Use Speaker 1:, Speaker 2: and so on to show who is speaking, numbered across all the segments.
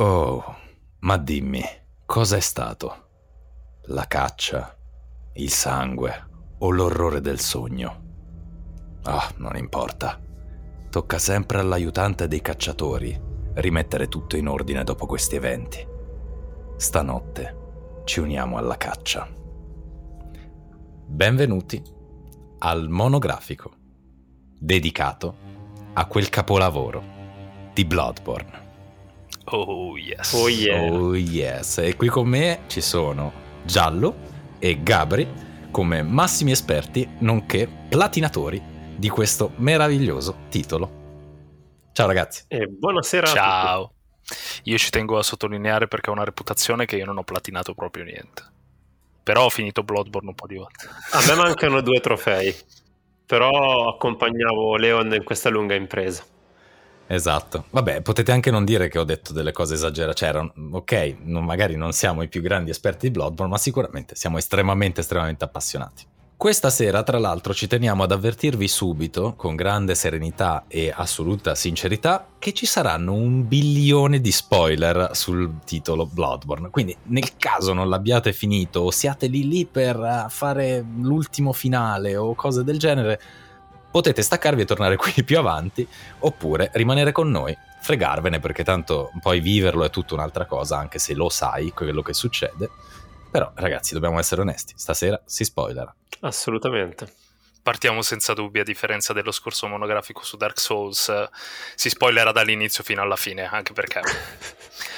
Speaker 1: Oh, ma dimmi, cosa è stato? La caccia, il sangue o l'orrore del sogno? Ah, oh, non importa. Tocca sempre all'aiutante dei cacciatori rimettere tutto in ordine dopo questi eventi. Stanotte ci uniamo alla caccia. Benvenuti al monografico dedicato a quel capolavoro di Bloodborne.
Speaker 2: Oh yes.
Speaker 3: Oh yeah.
Speaker 1: Oh yes. E qui con me ci sono Giallo e Gabri come massimi esperti nonché platinatori di questo meraviglioso titolo. Ciao ragazzi.
Speaker 3: E buonasera.
Speaker 2: Ciao. Io ci tengo a sottolineare perché ho una reputazione che io non ho platinato proprio niente. Però ho finito Bloodborne un po' di volte.
Speaker 3: A me mancano due trofei. Però accompagnavo Leon in questa lunga impresa.
Speaker 1: Esatto. Vabbè, potete anche non dire che ho detto delle cose esagerate. Cioè, ok, non, magari non siamo i più grandi esperti di Bloodborne, ma sicuramente siamo estremamente, estremamente appassionati. Questa sera, tra l'altro, ci teniamo ad avvertirvi subito, con grande serenità e assoluta sincerità, che ci saranno un bilione di spoiler sul titolo Bloodborne. Quindi, nel caso non l'abbiate finito o siate lì lì per fare l'ultimo finale o cose del genere, potete staccarvi e tornare qui più avanti, oppure rimanere con noi, fregarvene perché tanto poi viverlo è tutta un'altra cosa, anche se lo sai quello che succede. Però ragazzi, dobbiamo essere onesti, stasera si spoilerà.
Speaker 3: Assolutamente.
Speaker 2: Partiamo senza dubbio, a differenza dello scorso monografico su Dark Souls, eh, si spoilerà dall'inizio fino alla fine, anche perché...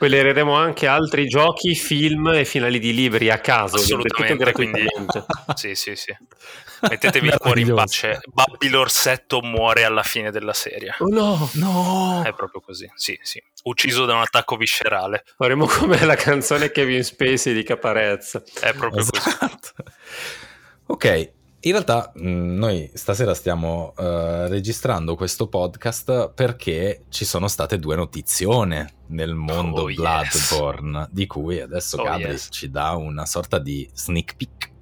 Speaker 3: Spoilereremo anche altri giochi, film e finali di libri a caso.
Speaker 2: Assolutamente, quindi... sì, sì, sì. Mettetevi il cuore in pace. Babylor Orsetto muore alla fine della serie.
Speaker 1: Oh no, no!
Speaker 2: È proprio così, sì, sì. Ucciso da un attacco viscerale.
Speaker 3: Faremo come la canzone Kevin Spacey di Caparezza.
Speaker 2: È proprio esatto. così.
Speaker 1: ok, in realtà mm, noi stasera stiamo uh, registrando questo podcast perché ci sono state due notizione nel mondo oh, Bloodborne, yes. di cui adesso oh, Gabri yes. ci dà una sorta di sneak peek.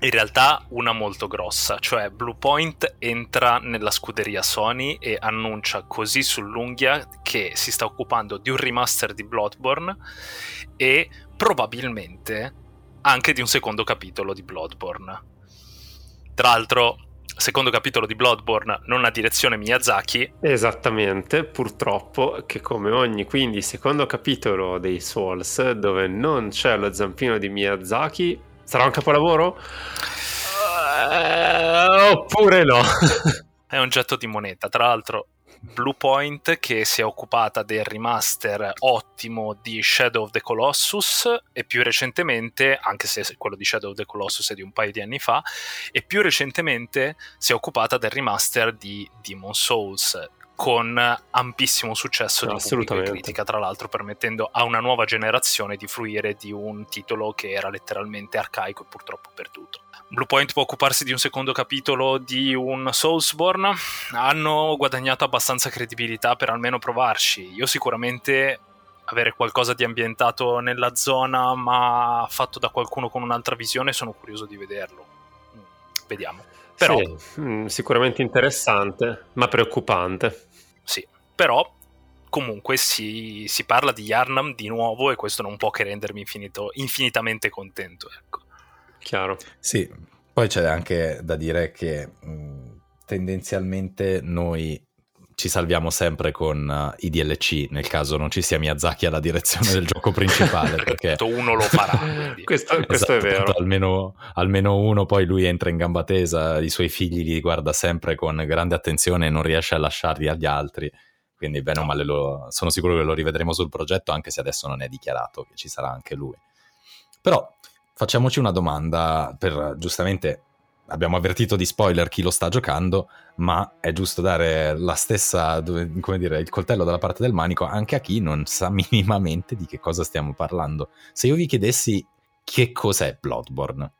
Speaker 2: In realtà una molto grossa, cioè Bluepoint entra nella scuderia Sony e annuncia così sull'unghia che si sta occupando di un remaster di Bloodborne e probabilmente anche di un secondo capitolo di Bloodborne tra l'altro, secondo capitolo di Bloodborne non ha direzione Miyazaki.
Speaker 3: Esattamente, purtroppo, che come ogni quindi secondo capitolo dei Souls, dove non c'è lo zampino di Miyazaki, sarà un capolavoro? Uh, oppure no?
Speaker 2: È un getto di moneta. Tra l'altro, Bluepoint che si è occupata del remaster ottimo di Shadow of the Colossus e più recentemente, anche se quello di Shadow of the Colossus è di un paio di anni fa, e più recentemente si è occupata del remaster di Demon Souls con ampissimo successo di pubblico e critica, tra l'altro permettendo a una nuova generazione di fruire di un titolo che era letteralmente arcaico e purtroppo perduto. Bluepoint può occuparsi di un secondo capitolo di un Soulsborne, hanno guadagnato abbastanza credibilità per almeno provarci. Io sicuramente avere qualcosa di ambientato nella zona ma fatto da qualcuno con un'altra visione sono curioso di vederlo. Mm, vediamo. Però,
Speaker 3: sì, mm, sicuramente interessante, ma preoccupante.
Speaker 2: Sì, però comunque si, si, parla di Yarnam di nuovo e questo non può che rendermi infinito, infinitamente contento. Ecco.
Speaker 3: Chiaro.
Speaker 1: Sì, poi c'è anche da dire che mh, tendenzialmente noi ci salviamo sempre con uh, i DLC nel caso non ci sia Miyazaki alla direzione del gioco principale perché
Speaker 2: uno lo farà
Speaker 3: questo, questo esatto, è vero
Speaker 1: almeno, almeno, uno poi lui entra in gamba tesa i suoi figli li guarda sempre con grande attenzione e non riesce a lasciarli agli altri. Quindi bene o male lo, sono sicuro che lo rivedremo sul progetto anche se adesso non è dichiarato che ci sarà anche lui. Però facciamoci una domanda per giustamente abbiamo avvertito di spoiler chi lo sta giocando, ma è giusto dare la stessa, come dire, il coltello dalla parte del manico anche a chi non sa minimamente di che cosa stiamo parlando. Se io vi chiedessi che cos'è Bloodborne?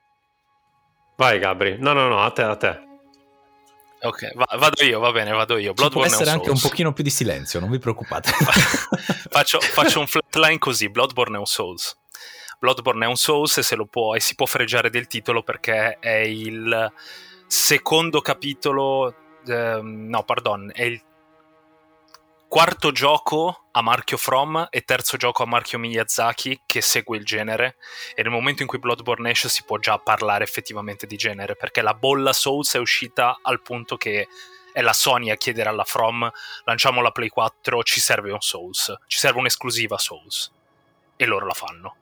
Speaker 3: Vai Gabri, no no no, a te, a te.
Speaker 2: Ok, va- vado io, va bene, vado io.
Speaker 1: Bloodborne Ci può essere un anche un pochino più di silenzio, non vi preoccupate.
Speaker 2: faccio, faccio un flatline così, Bloodborne è un Souls. Bloodborne è un Souls e, se lo può, e si può fregiare del titolo perché è il secondo capitolo, ehm, no, pardon, è il quarto gioco a marchio From e terzo gioco a marchio Miyazaki che segue il genere e nel momento in cui Bloodborne esce si può già parlare effettivamente di genere perché la bolla Souls è uscita al punto che è la Sony a chiedere alla From lanciamo la Play 4, ci serve un Souls, ci serve un'esclusiva Souls e loro la fanno.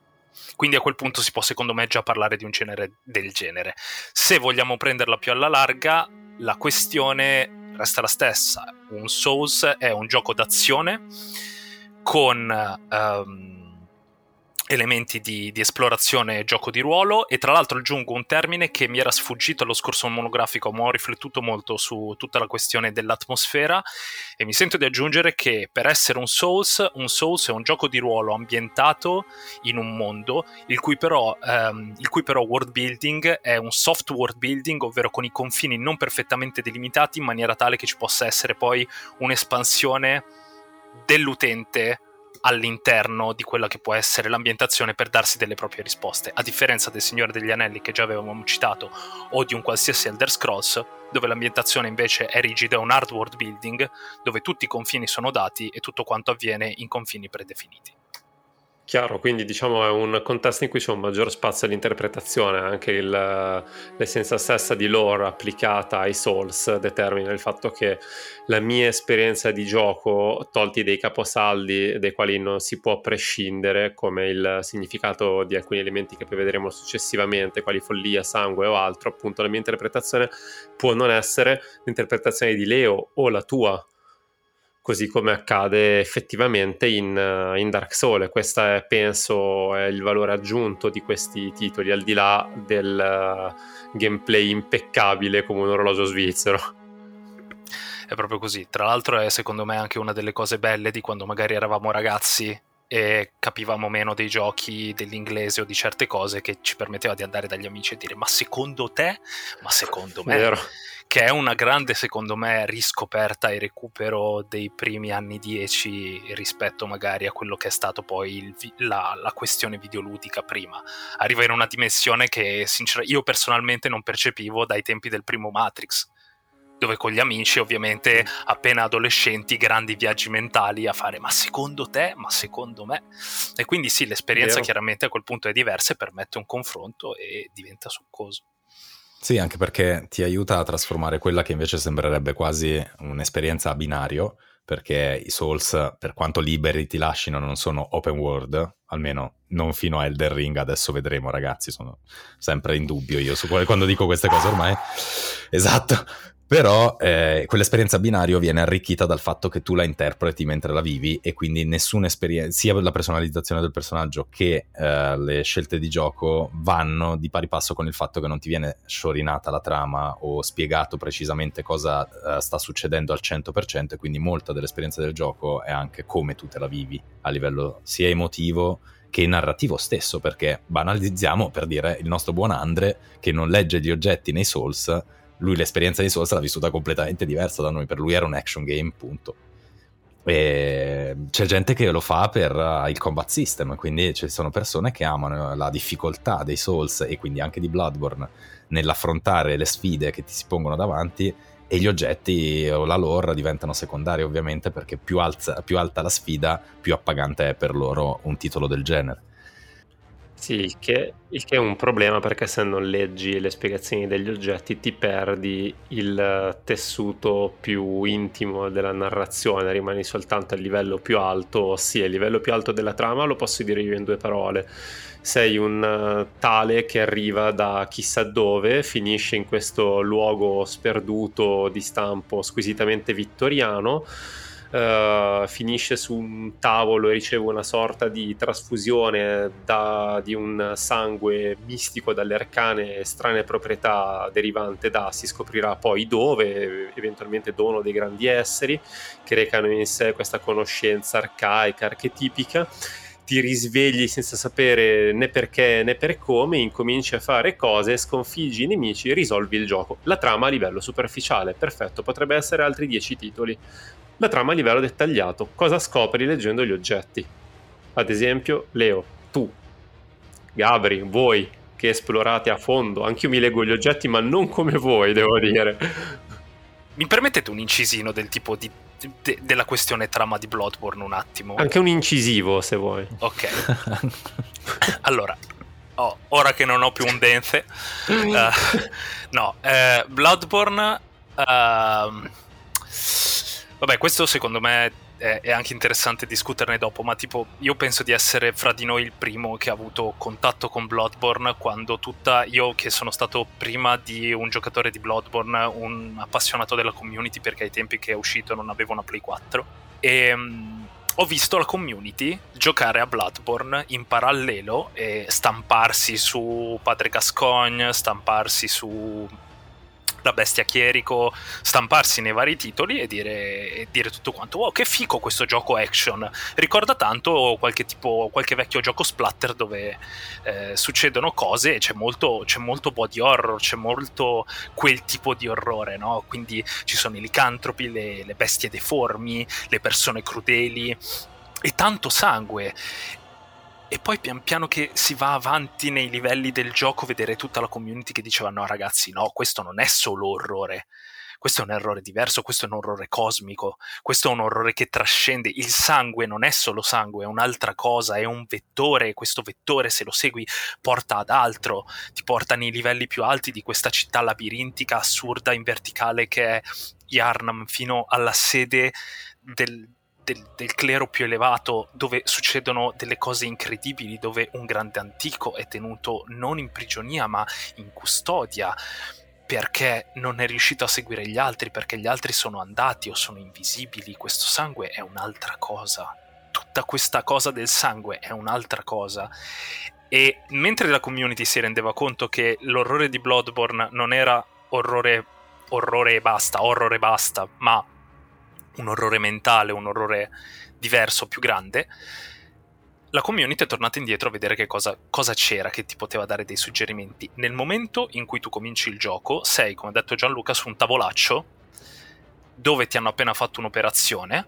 Speaker 2: Quindi a quel punto si può secondo me già parlare di un genere del genere. Se vogliamo prenderla più alla larga, la questione resta la stessa. Un Souls è un gioco d'azione con um, elementi di, di, esplorazione e gioco di ruolo. E tra l'altro aggiungo un termine che mi era sfuggito allo scorso monografico ma ho riflettuto molto su tutta la questione dell'atmosfera. E mi sento di aggiungere che per essere un Souls un Souls è un gioco di ruolo ambientato in un mondo il cui però, um, il cui però world building è un soft world building ovvero con i confini non perfettamente delimitati in maniera tale che ci possa essere poi un'espansione dell'utente all'interno di quella che può essere l'ambientazione per darsi delle proprie risposte, a differenza del Signore degli Anelli che già avevamo citato o di un qualsiasi Elder Scrolls, dove l'ambientazione invece è rigida, è un hard world building dove tutti i confini sono dati e tutto quanto avviene in confini predefiniti.
Speaker 3: Chiaro, quindi diciamo è un contesto in cui c'è un maggior spazio all'interpretazione, anche il, l'essenza stessa di lore applicata ai Souls determina il fatto che la mia esperienza di gioco, tolti dei caposaldi dai quali non si può prescindere, come il significato di alcuni elementi che poi vedremo successivamente, quali follia, sangue o altro, appunto la mia interpretazione può non essere l'interpretazione di Leo o la tua così come accade effettivamente in, eh, in Dark Souls. Questo è, penso, è il valore aggiunto di questi titoli, al di là del uh, gameplay impeccabile come un orologio svizzero.
Speaker 2: È proprio così. Tra l'altro è secondo me anche una delle cose belle di quando magari eravamo ragazzi e capivamo meno dei giochi dell'inglese o di certe cose che ci permetteva di andare dagli amici e dire ma secondo te? Ma secondo me? Vero che è una grande, secondo me, riscoperta e recupero dei primi anni 10 rispetto magari a quello che è stato poi il, la, la, questione videoludica prima. Arriva in una dimensione che sinceramente io personalmente non percepivo dai tempi del primo Matrix dove con gli amici ovviamente appena adolescenti grandi viaggi mentali a fare ma secondo te, ma secondo me e quindi sì l'esperienza Vero. chiaramente a quel punto è diversa e permette un confronto e diventa succoso.
Speaker 1: Sì, anche perché ti aiuta a trasformare quella che invece sembrerebbe quasi un'esperienza a binario, perché i Souls, per quanto liberi ti lasciano, non sono open world, almeno non fino a Elder Ring, adesso vedremo ragazzi, sono sempre in dubbio io su quando dico queste cose ormai. Esatto, però eh, quell'esperienza binario viene arricchita dal fatto che tu la interpreti mentre la vivi e quindi nessuna esperienza, sia la personalizzazione del personaggio che eh, le scelte di gioco vanno di pari passo con il fatto che non ti viene sciorinata la trama o spiegato precisamente cosa eh, sta succedendo al 100% e quindi molta dell'esperienza del gioco è anche come tu te la vivi a livello sia emotivo che narrativo stesso, perché banalizziamo per dire il nostro buon Andre che non legge gli oggetti nei Souls lui l'esperienza di Souls l'ha vissuta completamente diversa da noi, per lui era un action game, punto. E c'è gente che lo fa per uh, il combat system, quindi ci sono persone che amano la difficoltà dei Souls e quindi anche di Bloodborne nell'affrontare le sfide che ti si pongono davanti e gli oggetti o la lore diventano secondari ovviamente perché più, alza, più alta la sfida, più appagante è per loro un titolo del genere.
Speaker 3: Sì, il che, il che è un problema perché se non leggi le spiegazioni degli oggetti ti perdi il tessuto più intimo della narrazione, rimani soltanto al livello più alto, ossia il livello più alto della trama, lo posso dire io in due parole. Sei un uh, tale che arriva da chissà dove, finisce in questo luogo sperduto di stampo squisitamente vittoriano uh, finisce su un tavolo e riceve una sorta di trasfusione da, di un sangue mistico dalle arcane strane proprietà derivante da si scoprirà poi dove, eventualmente dono dei grandi esseri che recano in sé questa conoscenza arcaica, archetipica ti risvegli senza sapere né perché né per come, incominci a fare cose, sconfiggi i nemici, risolvi il gioco. La trama a livello superficiale, perfetto, potrebbe essere altri 10 titoli la trama a livello dettagliato. Cosa scopri leggendo gli oggetti? Ad esempio, Leo, tu, Gabri, voi che esplorate a fondo, anche io mi leggo gli oggetti, ma non come voi, devo dire.
Speaker 2: Mi permettete un incisino del tipo di de- della questione trama di Bloodborne un attimo.
Speaker 3: Anche un incisivo, se vuoi.
Speaker 2: Ok. allora, oh, ora che non ho più un dense, uh, no, eh, Bloodborne. Uh, vabbè, questo secondo me è, è, anche interessante discuterne dopo, ma tipo io penso di essere fra di noi il primo che ha avuto contatto con Bloodborne quando tutta io che sono stato prima di un giocatore di Bloodborne, un appassionato della community perché ai tempi che è uscito non avevo una Play 4 e um, ho visto la community giocare a Bloodborne in parallelo e stamparsi su Padre Gascogne, stamparsi su la bestia chierico, stamparsi nei vari titoli e dire, e dire, tutto quanto. Wow, che fico questo gioco action! Ricorda tanto qualche, tipo, qualche vecchio gioco splatter dove eh, succedono cose e c'è molto, c'è molto body horror, c'è molto quel tipo di orrore, no? Quindi ci sono i licantropi, le, le bestie deformi, le persone crudeli e tanto sangue e poi pian piano che si va avanti nei livelli del gioco vedere tutta la community che diceva no ragazzi no questo non è solo orrore. Questo è un errore diverso, questo è un orrore cosmico, questo è un orrore che trascende. Il sangue non è solo sangue, è un'altra cosa, è un vettore questo vettore, se lo segui, porta ad altro, ti porta nei livelli più alti di questa città labirintica, assurda, in verticale che è Yarnam, fino alla sede del, del, del, clero più elevato, dove succedono delle cose incredibili, dove un grande antico è tenuto non in prigionia ma in custodia perché non è riuscito a seguire gli altri, perché gli altri sono andati o sono invisibili. Questo sangue è un'altra cosa. Tutta questa cosa del sangue è un'altra cosa. E mentre la community si rendeva conto che l'orrore di Bloodborne non era orrore, orrore e basta, horror e basta, ma un orrore mentale, un orrore diverso, più grande, la community è tornata indietro a vedere che cosa, cosa, c'era che ti poteva dare dei suggerimenti. Nel momento in cui tu cominci il gioco, sei, come ha detto Gianluca, su un tavolaccio dove ti hanno appena fatto un'operazione,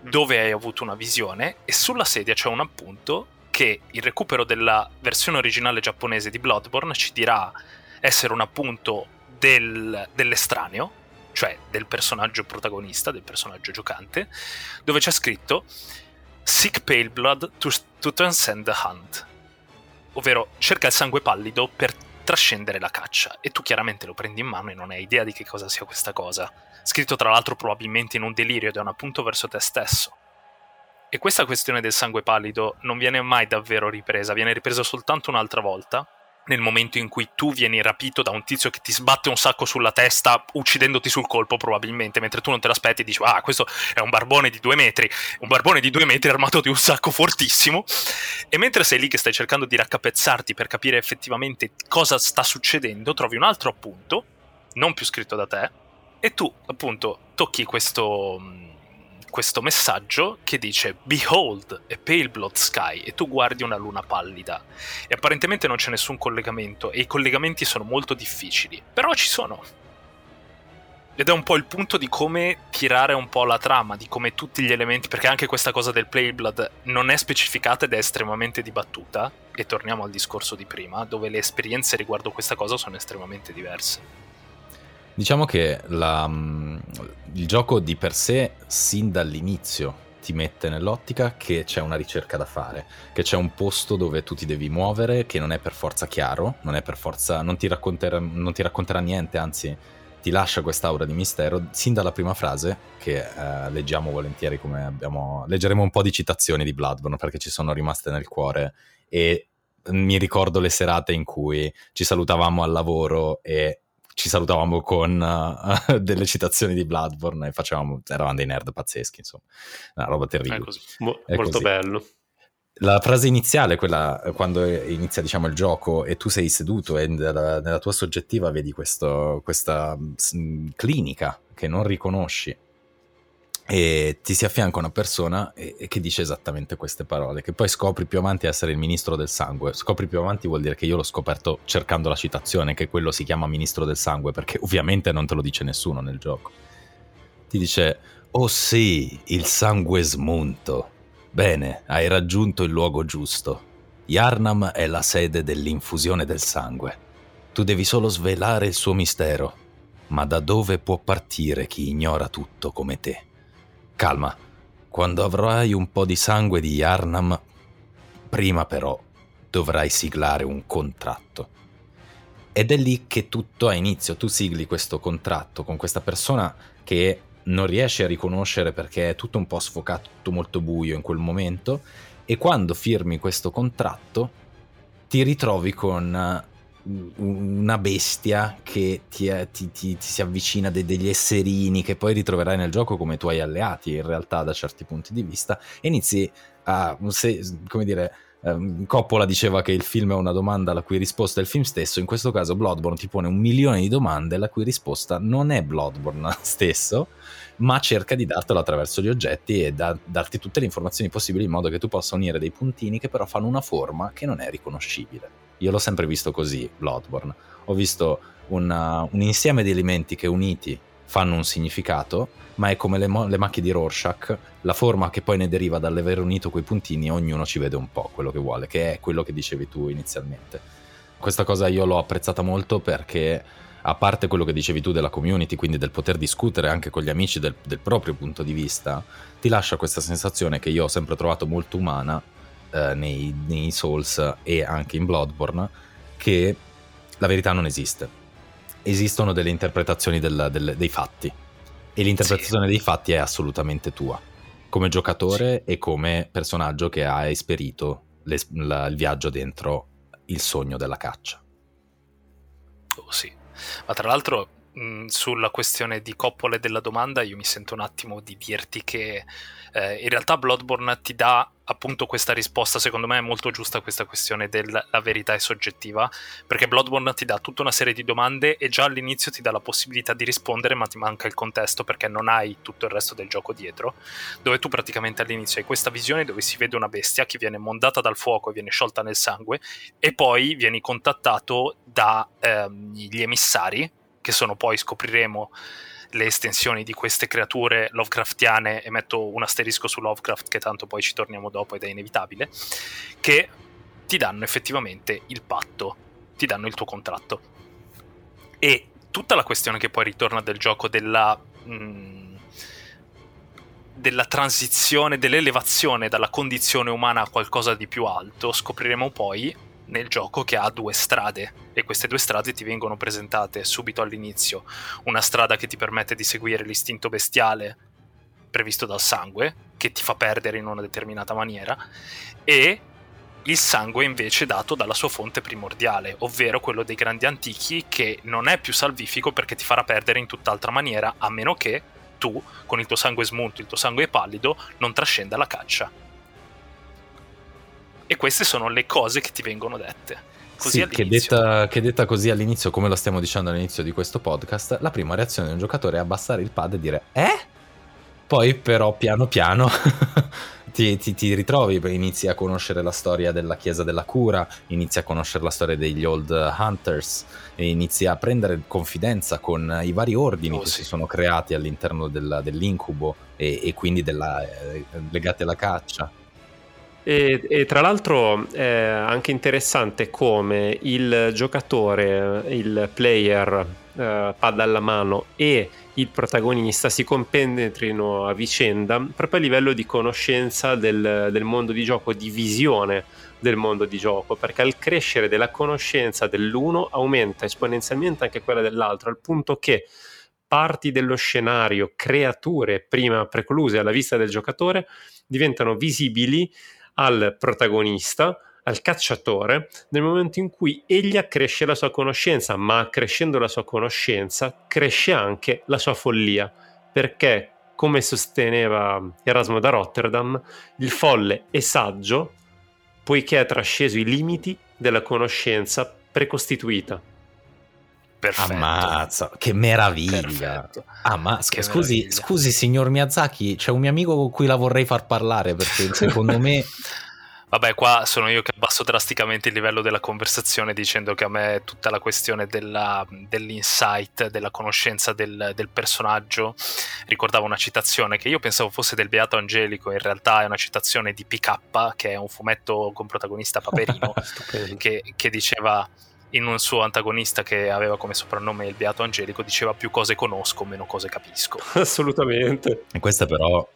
Speaker 2: dove hai avuto una visione e sulla sedia c'è un appunto che il recupero della versione originale giapponese di Bloodborne ci dirà essere un appunto del, dell'estraneo cioè del personaggio protagonista, del personaggio giocante, dove c'è scritto Seek pale blood to, to transcend the hunt, ovvero cerca il sangue pallido per trascendere la caccia e tu chiaramente lo prendi in mano e non hai idea di che cosa sia questa cosa. Scritto tra l'altro probabilmente in un delirio ed è un appunto verso te stesso. E questa questione del sangue pallido non viene mai davvero ripresa, viene ripresa soltanto un'altra volta nel momento in cui tu vieni rapito da un tizio che ti sbatte un sacco sulla testa, uccidendoti sul colpo probabilmente, mentre tu non te l'aspetti e dici, ah, questo è un barbone di due metri, un barbone di due metri armato di un sacco fortissimo, e mentre sei lì che stai cercando di raccapezzarti per capire effettivamente cosa sta succedendo, trovi un altro appunto, non più scritto da te, e tu appunto tocchi questo questo messaggio che dice Behold a pale blood sky e tu guardi una luna pallida e apparentemente non c'è nessun collegamento e i collegamenti sono molto difficili, però ci sono. Ed è un po' il punto di come tirare un po' la trama, di come tutti gli elementi, perché anche questa cosa del Play Blood non è specificata ed è estremamente dibattuta, e torniamo al discorso di prima, dove le esperienze riguardo questa cosa sono estremamente diverse.
Speaker 1: Diciamo che la, mm, il gioco di per sé, sin dall'inizio, ti mette nell'ottica che c'è una ricerca da fare, che c'è un posto dove tu ti devi muovere, che non è per forza chiaro, non, per forza, non, ti, racconterà, non ti racconterà niente, anzi ti lascia quest'aura di mistero, sin dalla prima frase, che eh, leggiamo volentieri come abbiamo... leggeremo un po' di citazioni di Bloodborne perché ci sono rimaste nel cuore e mi ricordo le serate in cui ci salutavamo al lavoro e ci salutavamo con uh, delle citazioni di Bloodborne e facevamo, eravamo dei nerd pazzeschi, insomma, una roba terribile. È
Speaker 3: Mo- è molto così. bello.
Speaker 1: La frase iniziale, quella quando inizia diciamo, il gioco e tu sei seduto e nella, nella tua soggettiva vedi questo, questa mh, clinica che non riconosci e ti si affianca una persona e, e, che dice esattamente queste parole, che poi scopri più avanti essere il ministro del sangue. Scopri più avanti vuol dire che io l'ho scoperto cercando la citazione, che quello si chiama ministro del sangue, perché ovviamente non te lo dice nessuno nel gioco. Ti dice, oh sì, il sangue smunto. Bene, hai raggiunto il luogo giusto. Yarnam è la sede dell'infusione del sangue. Tu devi solo svelare il suo mistero. Ma da dove può partire chi ignora tutto come te? Calma, quando avrai un po' di sangue di Yarnam, prima però dovrai siglare un contratto. Ed è lì che tutto ha inizio. Tu sigli questo contratto con questa persona che non riesci a riconoscere perché è tutto un po' sfocato, tutto molto buio in quel momento. E quando firmi questo contratto, ti ritrovi con una bestia che ti, ti, ti, ti si avvicina de, degli esserini che poi ritroverai nel gioco come tuoi alleati in realtà da certi punti di vista e inizi a, se, come dire, um, Coppola diceva che il film è una domanda la cui risposta è il film stesso, in questo caso Bloodborne ti pone un milione di domande la cui risposta non è Bloodborne stesso, ma cerca di dartelo attraverso gli oggetti e da, darti tutte le informazioni possibili in modo che tu possa unire dei puntini che però fanno una forma che non è riconoscibile. Io l'ho sempre visto così, Bloodborne. Ho visto una, un insieme di elementi che uniti fanno un significato, ma è come le, mo- le, macchie di Rorschach, la forma che poi ne deriva dall'aver unito quei puntini, ognuno ci vede un po' quello che vuole, che è quello che dicevi tu inizialmente. Questa cosa io l'ho apprezzata molto perché, a parte quello che dicevi tu della community, quindi del poter discutere anche con gli amici del, del proprio punto di vista, ti lascia questa sensazione che io ho sempre trovato molto umana eh, nei, nei Souls e anche in Bloodborne che la verità non esiste. Esistono delle interpretazioni del, del, dei fatti e l'interpretazione sì. dei fatti è assolutamente tua, come giocatore sì. e come personaggio che ha esperito le, la, il viaggio dentro il sogno della caccia.
Speaker 2: Oh sì, ma tra l'altro mh, sulla questione di Coppola e della domanda io mi sento un attimo di dirti che eh, in realtà Bloodborne ti dà appunto questa risposta, secondo me è molto giusta questa questione della verità è soggettiva, perché Bloodborne ti dà tutta una serie di domande e già all'inizio ti dà la possibilità di rispondere, ma ti manca il contesto perché non hai tutto il resto del gioco dietro, dove tu praticamente all'inizio hai questa visione dove si vede una bestia che viene mondata dal fuoco e viene sciolta nel sangue e poi vieni contattato dagli ehm, emissari, che sono poi scopriremo le estensioni di queste creature Lovecraftiane, e metto un asterisco su Lovecraft che tanto poi ci torniamo dopo ed è inevitabile, che ti danno effettivamente il patto, ti danno il tuo contratto. E tutta la questione che poi ritorna del gioco della... Mh, mm, della transizione, dell'elevazione dalla condizione umana a qualcosa di più alto, scopriremo poi nel gioco che ha due strade e queste due strade ti vengono presentate subito all'inizio. Una strada che ti permette di seguire l'istinto bestiale previsto dal sangue, che ti fa perdere in una determinata maniera, e il sangue invece dato dalla sua fonte primordiale, ovvero quello dei grandi antichi che non è più salvifico perché ti farà perdere in tutt'altra maniera, a meno che tu, con il tuo sangue smunto, il tuo sangue pallido, non trascenda la caccia. E queste sono le cose che ti vengono dette. Così
Speaker 1: sì, che detta, che detta, così all'inizio, come lo stiamo dicendo all'inizio di questo podcast, la prima reazione di un giocatore è abbassare il pad e dire Eh? Poi però piano piano ti, ti, ti, ritrovi, inizi a conoscere la storia della Chiesa della Cura, inizi a conoscere la storia degli Old Hunters, e inizi a prendere confidenza con i vari ordini oh, che sì. si sono creati all'interno della, dell'incubo e, e quindi della, eh, legati alla caccia.
Speaker 3: E, e, tra l'altro è anche interessante come il giocatore, il player, eh, pad alla mano e il protagonista si compenetrino a vicenda proprio a livello di conoscenza del, del mondo di gioco, di visione del mondo di gioco, perché al crescere della conoscenza dell'uno aumenta esponenzialmente anche quella dell'altro, al punto che parti dello scenario, creature prima precluse alla vista del giocatore, diventano visibili al protagonista, al cacciatore, nel momento in cui egli accresce la sua conoscenza, ma crescendo la sua conoscenza cresce anche la sua follia, perché come sosteneva Erasmo da Rotterdam, il folle è saggio poiché ha trasceso i limiti della conoscenza precostituita.
Speaker 1: Perfetto. Ammazza, che meraviglia. Ammazza. Che scusi, meraviglia. scusi, signor Miyazaki, c'è un mio amico con cui la vorrei far parlare perché secondo me...
Speaker 2: Vabbè, qua sono io che abbasso drasticamente il livello della conversazione dicendo che a me tutta la questione della, dell'insight, della conoscenza del, del, personaggio, ricordava una citazione che io pensavo fosse del Beato Angelico, in realtà è una citazione di PK, che è un fumetto con protagonista Paperino, che, che diceva in un suo antagonista che aveva come soprannome il Beato Angelico, diceva più cose conosco, meno cose capisco.
Speaker 3: Assolutamente.
Speaker 1: E questa però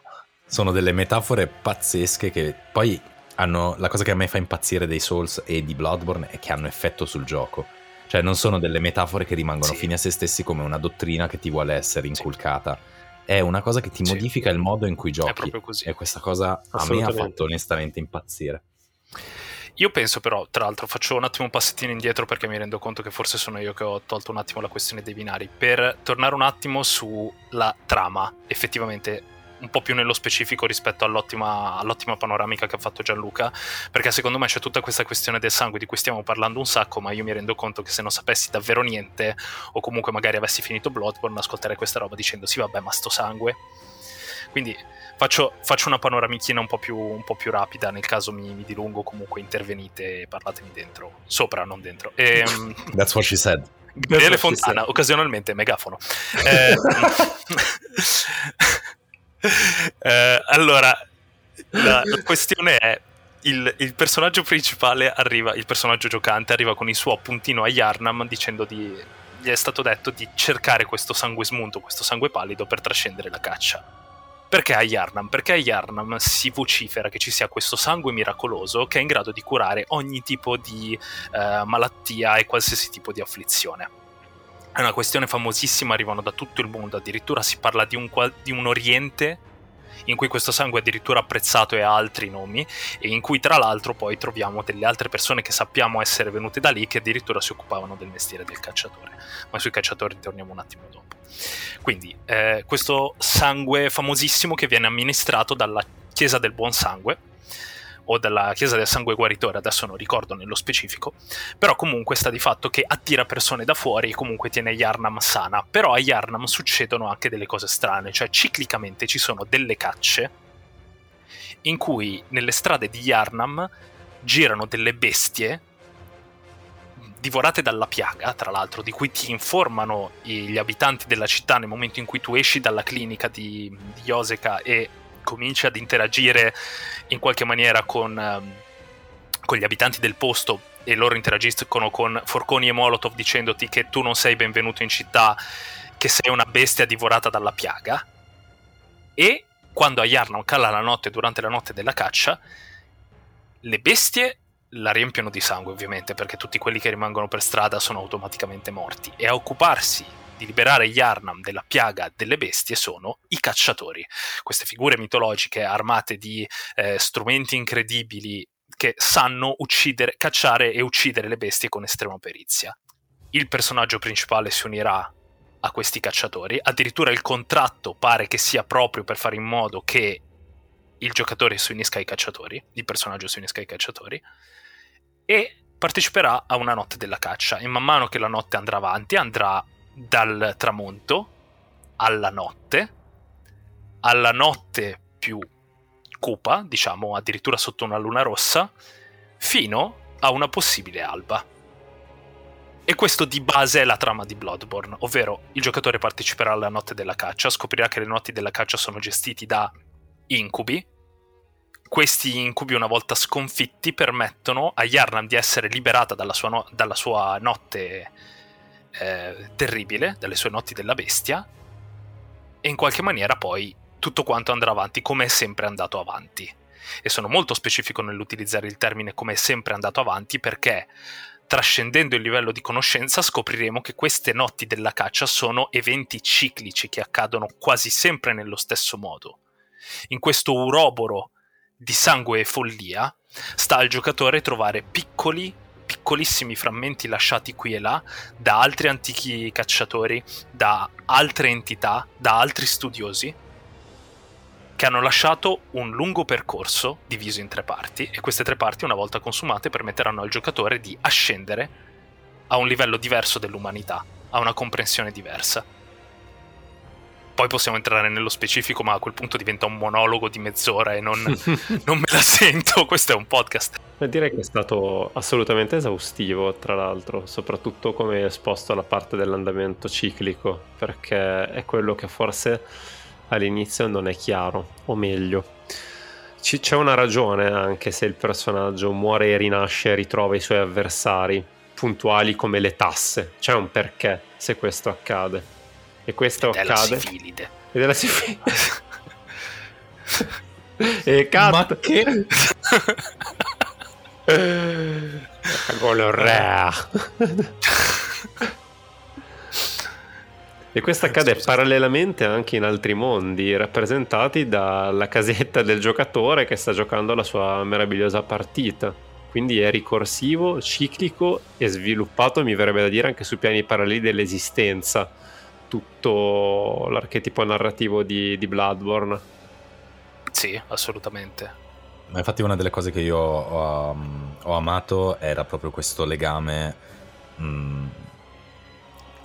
Speaker 1: sono delle metafore pazzesche che poi hanno la cosa che a me fa impazzire dei Souls e di Bloodborne è che hanno effetto sul gioco. Cioè non sono delle metafore che rimangono
Speaker 2: Sì.
Speaker 1: fini a se stessi come una dottrina che ti vuole essere inculcata. È una cosa che ti
Speaker 2: Sì.
Speaker 1: modifica il modo in cui giochi.
Speaker 2: È proprio così.
Speaker 1: E questa cosa a me ha fatto onestamente impazzire.
Speaker 2: Io penso però, tra l'altro, faccio un attimo un passettino indietro perché mi rendo conto che forse sono io che ho tolto un attimo la questione dei binari. Per tornare un attimo sulla trama, effettivamente un po' più nello specifico rispetto all'ottima, all'ottima panoramica che ha fatto Gianluca, perché secondo me c'è tutta questa questione del sangue di cui stiamo parlando un sacco, ma io mi rendo conto che se non sapessi davvero niente, o comunque magari avessi finito Bloodborne, ascolterei questa roba dicendo sì vabbè ma sto sangue. Quindi faccio, faccio una panoramichina un po' più, un po' più rapida, nel caso mi, mi dilungo comunque intervenite e parlatemi dentro, sopra, non dentro. Ehm,
Speaker 1: That's what she said.
Speaker 2: Gabriele Fontana, occasionalmente megafono. Eh, eh, allora, la, la questione è: il, il personaggio principale arriva, il personaggio giocante arriva con il suo appuntino a Yarnam dicendo di. Gli è stato detto di cercare questo sangue smunto, questo sangue pallido per trascendere la caccia. Perché a Yarnam? Perché a Yarnam si vocifera che ci sia questo sangue miracoloso che è in grado di curare ogni tipo di eh, malattia e qualsiasi tipo di afflizione. È una questione famosissima, arrivano da tutto il mondo, addirittura si parla di un, di un Oriente in cui questo sangue è addirittura apprezzato e ha altri nomi e in cui tra l'altro poi troviamo delle altre persone che sappiamo essere venute da lì che addirittura si occupavano del mestiere del cacciatore. Ma sui cacciatori torniamo un attimo dopo. Quindi eh, questo sangue famosissimo che viene amministrato dalla Chiesa del Buon Sangue o dalla Chiesa del Sangue Guaritore, adesso non ricordo nello specifico, però comunque sta di fatto che attira persone da fuori e comunque tiene Yarnam sana. Però a Yarnam succedono anche delle cose strane, cioè ciclicamente ci sono delle cacce in cui nelle strade di Yarnam girano delle bestie divorate dalla piaga, tra l'altro, di cui ti informano gli abitanti della città nel momento in cui tu esci dalla clinica di, di Yoseka e cominci ad interagire in qualche maniera con, ehm, con gli abitanti del posto e loro interagiscono con Forconi e Molotov dicendoti che tu non sei benvenuto in città, che sei una bestia divorata dalla piaga. E quando a Yarnam cala la notte durante la notte della caccia, le bestie la riempiono di sangue ovviamente perché tutti quelli che rimangono per strada sono automaticamente morti e a occuparsi di liberare Yarnam della piaga delle bestie sono i cacciatori, queste figure mitologiche armate di eh, strumenti incredibili che sanno uccidere, cacciare e uccidere le bestie con estrema perizia. Il personaggio principale si unirà a questi cacciatori, addirittura il contratto pare che sia proprio per fare in modo che il giocatore si unisca ai cacciatori, il personaggio si unisca ai cacciatori, e parteciperà a una notte della caccia. E man mano che la notte andrà avanti, andrà dal tramonto alla notte, alla notte più cupa, diciamo addirittura sotto una luna rossa, fino a una possibile alba. E questo di base è la trama di Bloodborne, ovvero il giocatore parteciperà alla notte della caccia, scoprirà che le notti della caccia sono gestiti da incubi. Questi incubi, una volta sconfitti, permettono a Yarnam di essere liberata dalla sua, no- dalla sua notte eh, terribile, dalle sue notti della bestia, e in qualche maniera poi tutto quanto andrà avanti come è sempre andato avanti. E sono molto specifico nell'utilizzare il termine come è sempre andato avanti perché trascendendo il livello di conoscenza scopriremo che queste notti della caccia sono eventi ciclici che accadono quasi sempre nello stesso modo. In questo uroboro di sangue e follia sta al giocatore trovare piccoli, piccolissimi frammenti lasciati qui e là da altri antichi cacciatori, da altre entità, da altri studiosi che hanno lasciato un lungo percorso diviso in tre parti e queste tre parti una volta consumate permetteranno al giocatore di ascendere a un livello diverso dell'umanità, a una comprensione diversa. Poi possiamo entrare nello specifico, ma a quel punto diventa un monologo di mezz'ora e non, non me la sento, questo è un podcast.
Speaker 3: Beh, Direi che è stato assolutamente esaustivo, tra l'altro, soprattutto come esposto la parte dell'andamento ciclico, perché è quello che forse all'inizio non è chiaro, o meglio. C'è una ragione anche se il personaggio muore e rinasce e ritrova i suoi avversari, puntuali come le tasse. C'è un perché se questo accade. E questo
Speaker 2: Ed è la
Speaker 3: accade.
Speaker 2: sifilide.
Speaker 3: Ed è la sifilide. e cut.
Speaker 1: Ma che...
Speaker 3: E questo accade
Speaker 2: Scusa.
Speaker 3: parallelamente anche in altri mondi, rappresentati dalla casetta del giocatore che sta giocando la sua meravigliosa partita. Quindi è ricorsivo, ciclico e sviluppato, mi verrebbe da dire, anche su piani paralleli dell'esistenza. Tutto l'archetipo narrativo di, di Bloodborne.
Speaker 2: Sì, assolutamente.
Speaker 1: Ma infatti una delle cose che io ho, um, ho amato era proprio questo legame, mm,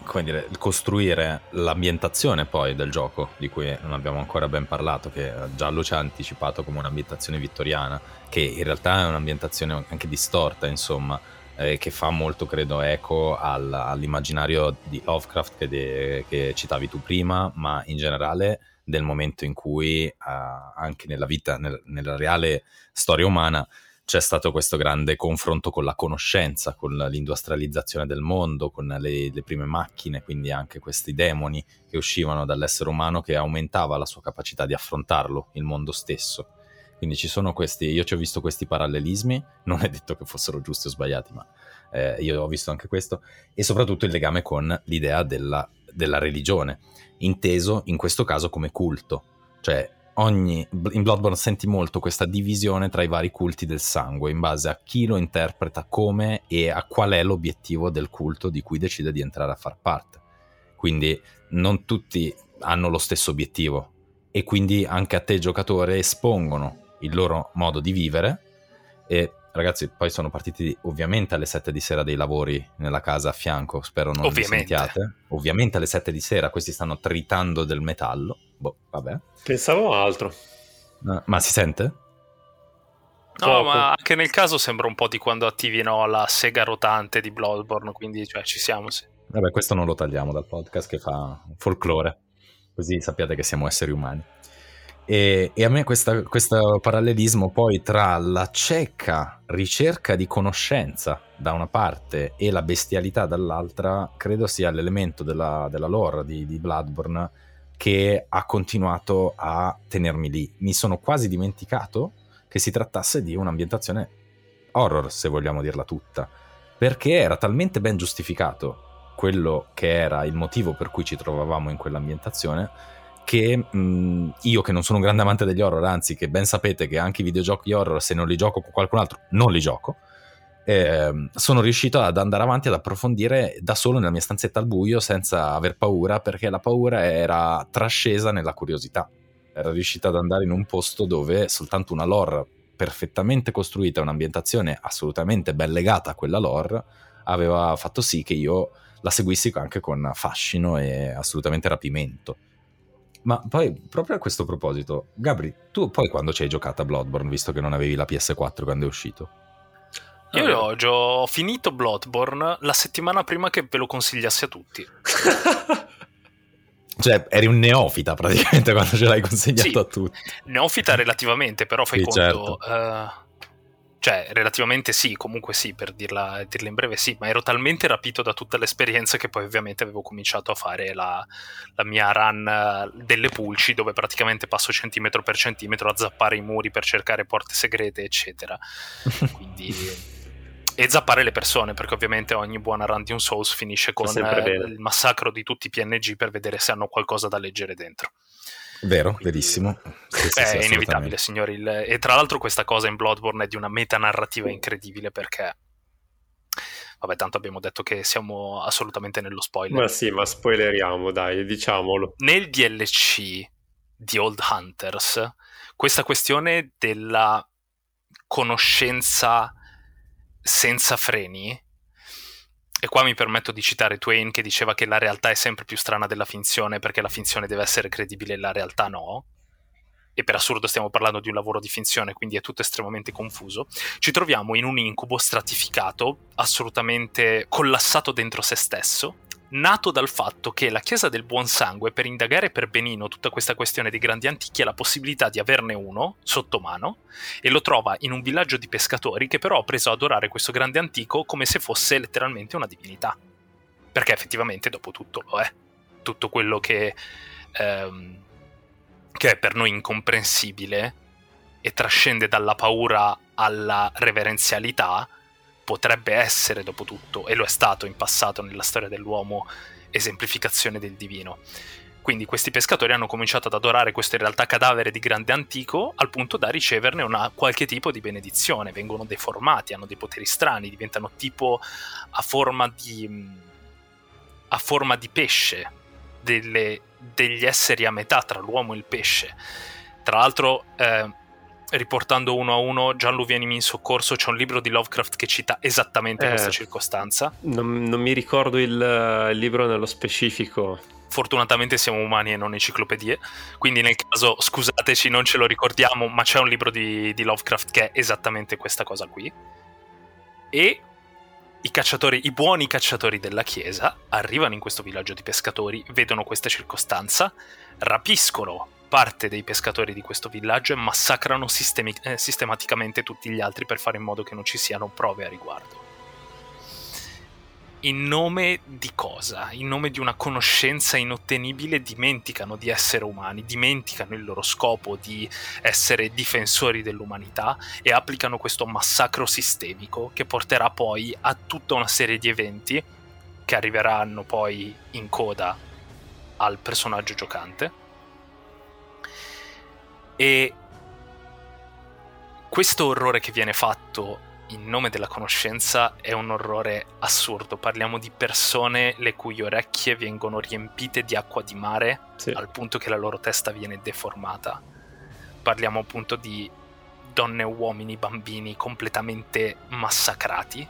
Speaker 1: come dire, costruire l'ambientazione poi del gioco, di cui non abbiamo ancora ben parlato, che Giallo ci ha anticipato come un'ambientazione vittoriana, che in realtà è un'ambientazione anche distorta, insomma, eh, che fa molto, credo, eco al- all'immaginario di Lovecraft che, de- che citavi tu prima, ma in generale del momento in cui eh, anche nella vita, nel- nella reale storia umana, c'è stato questo grande confronto con la conoscenza, con l'industrializzazione del mondo, con le, le prime macchine, quindi anche questi demoni che uscivano dall'essere umano che aumentava la sua capacità di affrontarlo, il mondo stesso. Quindi ci sono questi, io ci ho visto questi parallelismi, non è detto che fossero giusti o sbagliati, ma eh, io ho visto anche questo, e soprattutto il legame con l'idea della, della religione, inteso in questo caso come culto, cioè ogni, in Bloodborne senti molto questa divisione tra i vari culti del sangue in base a chi lo interpreta come e a qual è l'obiettivo del culto di cui decide di entrare a far parte. Quindi non tutti hanno lo stesso obiettivo e quindi anche a te giocatore espongono il loro modo di vivere e ragazzi poi sono partiti ovviamente alle 7 di sera dei lavori nella casa a fianco spero non
Speaker 2: Ovviamente.
Speaker 1: li sentiate ovviamente alle 7 di sera questi stanno tritando del metallo boh vabbè
Speaker 3: Pensavo altro.
Speaker 1: Eh, ma si sente?
Speaker 2: No,
Speaker 3: Poco.
Speaker 2: ma anche nel caso sembra un po' di quando attivino la sega rotante di Bloodborne, quindi cioè, ci siamo. Sì.
Speaker 1: Vabbè, questo non lo tagliamo dal podcast che fa folklore, così sappiate che siamo esseri umani. E, e a me questa- questo parallelismo poi tra la cieca ricerca di conoscenza da una parte e la bestialità dall'altra, credo sia l'elemento della, della lore di, di Bloodborne che ha continuato a tenermi lì. Mi sono quasi dimenticato che si trattasse di un'ambientazione horror, se vogliamo dirla tutta, perché era talmente ben giustificato quello che era il motivo per cui ci trovavamo in quell'ambientazione che mh, io che non sono un grande amante degli horror, anzi che ben sapete che anche i videogiochi horror se non li gioco con qualcun altro non li gioco, ehm, sono riuscito ad andare avanti ad approfondire da solo nella mia stanzetta al buio senza aver paura perché la paura era trascesa nella curiosità. Era riuscita ad andare in un posto dove soltanto una lore perfettamente costruita, un'ambientazione assolutamente ben legata a quella lore, aveva fatto sì che io la seguissi anche con fascino e assolutamente rapimento. Ma poi, proprio a questo proposito, Gabri, tu poi quando ci hai giocato a Bloodborne, visto che non avevi la PS4 quando è uscito?
Speaker 2: Io ho, già- ho finito Bloodborne la settimana prima che ve lo consigliassi a tutti.
Speaker 1: Cioè, eri un neofita praticamente quando ce l'hai consegnato
Speaker 2: Sì.
Speaker 1: a tutti.
Speaker 2: Neofita relativamente, però fai
Speaker 1: Sì,
Speaker 2: conto... eh, cioè, relativamente sì, comunque sì, per dirla, dirla in breve sì, ma ero talmente rapito da tutta l'esperienza che poi ovviamente avevo cominciato a fare la, la mia run eh, delle pulci, dove praticamente passo centimetro per centimetro a zappare i muri per cercare porte segrete, eccetera. Quindi... E zappare le persone, perché ovviamente ogni buona run di un Souls finisce con eh, il massacro di tutti i PNG per vedere se hanno qualcosa da leggere dentro.
Speaker 1: Vero,
Speaker 2: Quindi-
Speaker 1: verissimo. Sì, sì,
Speaker 2: Beh,
Speaker 1: sì,
Speaker 2: è inevitabile, signori. il- E tra l'altro questa cosa in Bloodborne è di una metanarrativa incredibile perché... Vabbè, tanto abbiamo detto che siamo assolutamente nello spoiler.
Speaker 3: ma sì, ma spoileriamo, dai, diciamolo.
Speaker 2: Nel DLC di Old Hunters, questa questione della conoscenza senza freni, e qua mi permetto di citare Twain che diceva che la realtà è sempre più strana della finzione perché la finzione deve essere credibile e la realtà no. E per assurdo stiamo parlando di un lavoro di finzione, quindi è tutto estremamente confuso. Ci troviamo in un incubo stratificato, assolutamente collassato dentro se stesso, nato dal fatto che la Chiesa del Buon Sangue, per indagare per benino tutta questa questione dei grandi antichi, ha la possibilità di averne uno sotto mano e lo trova in un villaggio di pescatori che però ha preso a adorare questo grande antico come se fosse letteralmente una divinità. Perché effettivamente, dopo tutto, lo è. Tutto quello che, ehm, che è per noi incomprensibile e trascende dalla paura alla reverenzialità, potrebbe essere dopo tutto, e lo è stato in passato nella storia dell'uomo, esemplificazione del divino. Quindi questi pescatori hanno cominciato ad adorare questo in realtà cadavere di grande antico al punto da riceverne una qualche tipo di benedizione, vengono deformati, hanno dei poteri strani, diventano tipo a forma di, a forma di pesce, delle, degli esseri a metà tra l'uomo e il pesce. Tra l'altro, eh, riportando uno a uno, Gianlu vienimi in soccorso, c'è un libro di Lovecraft che cita esattamente eh, questa circostanza.
Speaker 3: Non, non, mi ricordo il, il libro nello specifico
Speaker 2: fortunatamente siamo umani e non enciclopedie, quindi nel caso scusateci, non ce lo ricordiamo, ma c'è un libro di, di Lovecraft che è esattamente questa cosa qui. E i cacciatori, i buoni cacciatori della chiesa, arrivano in questo villaggio di pescatori, vedono questa circostanza, rapiscono parte dei pescatori di questo villaggio e massacrano sistemi- eh, sistematicamente tutti gli altri per fare in modo che non ci siano prove a riguardo in nome di cosa? In nome di una conoscenza inottenibile dimenticano di essere umani, dimenticano il loro scopo di essere difensori dell'umanità e applicano questo massacro sistemico che porterà poi a tutta una serie di eventi che arriveranno poi in coda al personaggio giocante. E questo orrore che viene fatto in nome della conoscenza è un orrore assurdo. Parliamo di persone le cui orecchie vengono riempite di acqua di mare sì. al punto che la loro testa viene deformata. Parliamo appunto di donne, uomini, bambini completamente massacrati,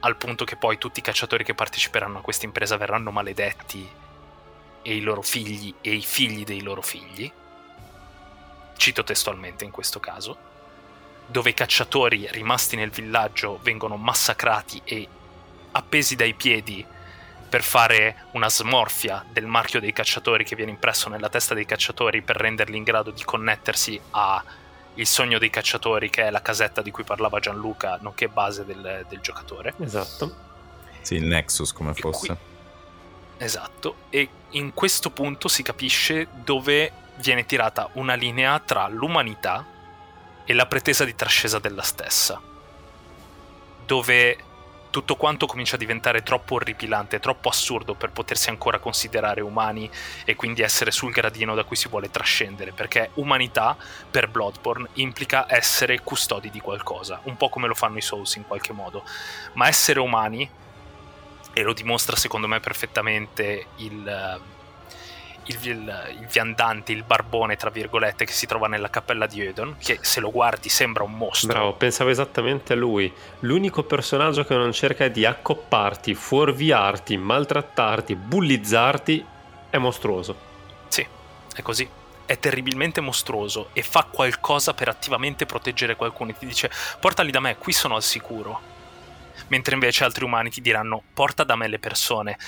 Speaker 2: al punto che poi tutti i cacciatori che parteciperanno a questa impresa verranno maledetti e i loro figli e i figli dei loro figli. Cito testualmente in questo caso dove i cacciatori rimasti nel villaggio vengono massacrati e appesi dai piedi per fare una smorfia del marchio dei cacciatori che viene impresso nella testa dei cacciatori per renderli in grado di connettersi a il sogno dei cacciatori che è la casetta di cui parlava Gianluca nonché base del, del giocatore.
Speaker 3: Esatto.
Speaker 1: Sì il Nexus come fosse. qui...
Speaker 2: esatto. E in questo punto si capisce dove viene tirata una linea tra l'umanità e la pretesa di trascesa della stessa, dove tutto quanto comincia a diventare troppo orripilante, troppo assurdo per potersi ancora considerare umani e quindi essere sul gradino da cui si vuole trascendere, perché umanità per Bloodborne implica essere custodi di qualcosa, un po' come lo fanno i Souls in qualche modo, ma essere umani, e lo dimostra secondo me perfettamente il il, il, il, viandante, il barbone, tra virgolette, che si trova nella cappella di Edon, che se lo guardi sembra un mostro.
Speaker 3: Bravo, pensavo esattamente a lui. L'unico personaggio che non cerca di accopparti, fuorviarti, maltrattarti, bullizzarti, è mostruoso.
Speaker 2: Sì, è così. È terribilmente mostruoso e fa qualcosa per attivamente proteggere qualcuno e ti dice portali da me, qui sono al sicuro. Mentre invece altri umani ti diranno porta da me le persone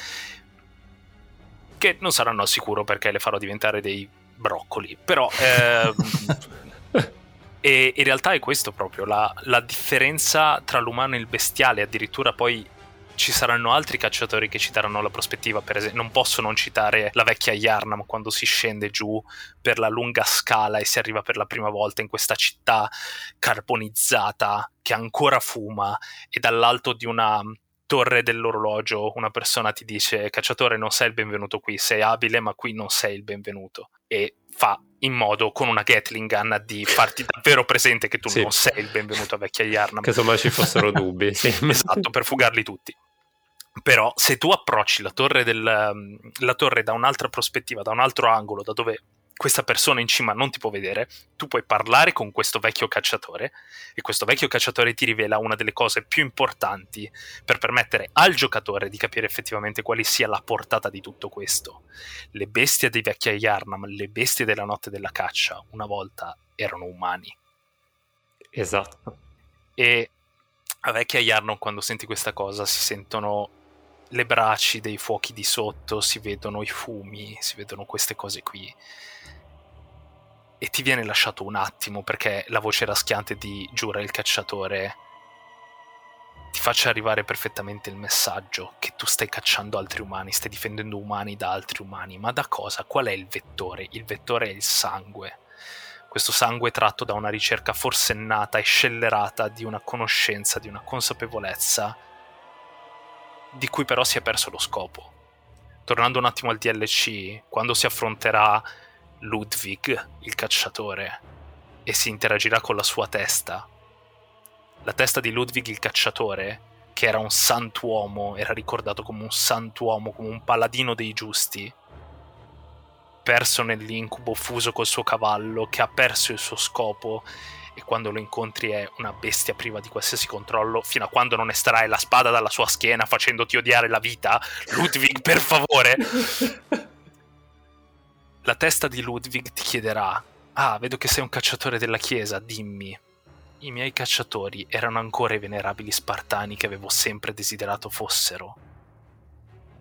Speaker 2: che non saranno al sicuro perché le farò diventare dei broccoli, però... Eh, e in realtà è questo proprio, la, la differenza tra l'umano e il bestiale, addirittura poi ci saranno altri cacciatori che citeranno la prospettiva, per esempio, non posso non citare la vecchia Yarnam quando si scende giù per la lunga scala e si arriva per la prima volta in questa città carbonizzata che ancora fuma e dall'alto di una torre dell'orologio una persona ti dice cacciatore non sei il benvenuto qui, sei abile ma qui non sei il benvenuto e fa in modo con una Gatling gun di farti davvero presente che tu sì. non sei il benvenuto a vecchia Yarnam.
Speaker 3: Che insomma ci fossero dubbi. Sì.
Speaker 2: esatto, per fugarli tutti. Però se tu approcci la torre, del, la torre da un'altra prospettiva, da un altro angolo, da dove questa persona in cima non ti può vedere, tu puoi parlare con questo vecchio cacciatore e questo vecchio cacciatore ti rivela una delle cose più importanti per permettere al giocatore di capire effettivamente quale sia la portata di tutto questo. Le bestie dei vecchi Yarnam, le bestie della notte della caccia, una volta erano umani.
Speaker 3: Esatto.
Speaker 2: E a vecchia Yarnam quando senti questa cosa si sentono le braci dei fuochi di sotto, si vedono i fumi, si vedono queste cose qui e ti viene lasciato un attimo perché la voce raschiante di Giura il cacciatore ti faccia arrivare perfettamente il messaggio che tu stai cacciando altri umani, stai difendendo umani da altri umani, ma da cosa? Qual è il vettore? Il vettore è il sangue. questo sangue tratto da una ricerca forsennata e scellerata di una conoscenza, di una consapevolezza, di cui però si è perso lo scopo. Tornando un attimo al DLC, quando si affronterà Ludwig, il cacciatore, e si interagirà con la sua testa, la testa di Ludwig il cacciatore, che era un santuomo, era ricordato come un santuomo, come un paladino dei giusti, perso nell'incubo, fuso col suo cavallo, che ha perso il suo scopo e quando lo incontri è una bestia priva di qualsiasi controllo, fino a quando non estrae la spada dalla sua schiena facendoti odiare la vita. Ludwig, per favore! La testa di Ludwig ti chiederà: Ah, vedo che sei un cacciatore della chiesa, dimmi. I miei cacciatori erano ancora i venerabili spartani che avevo sempre desiderato fossero.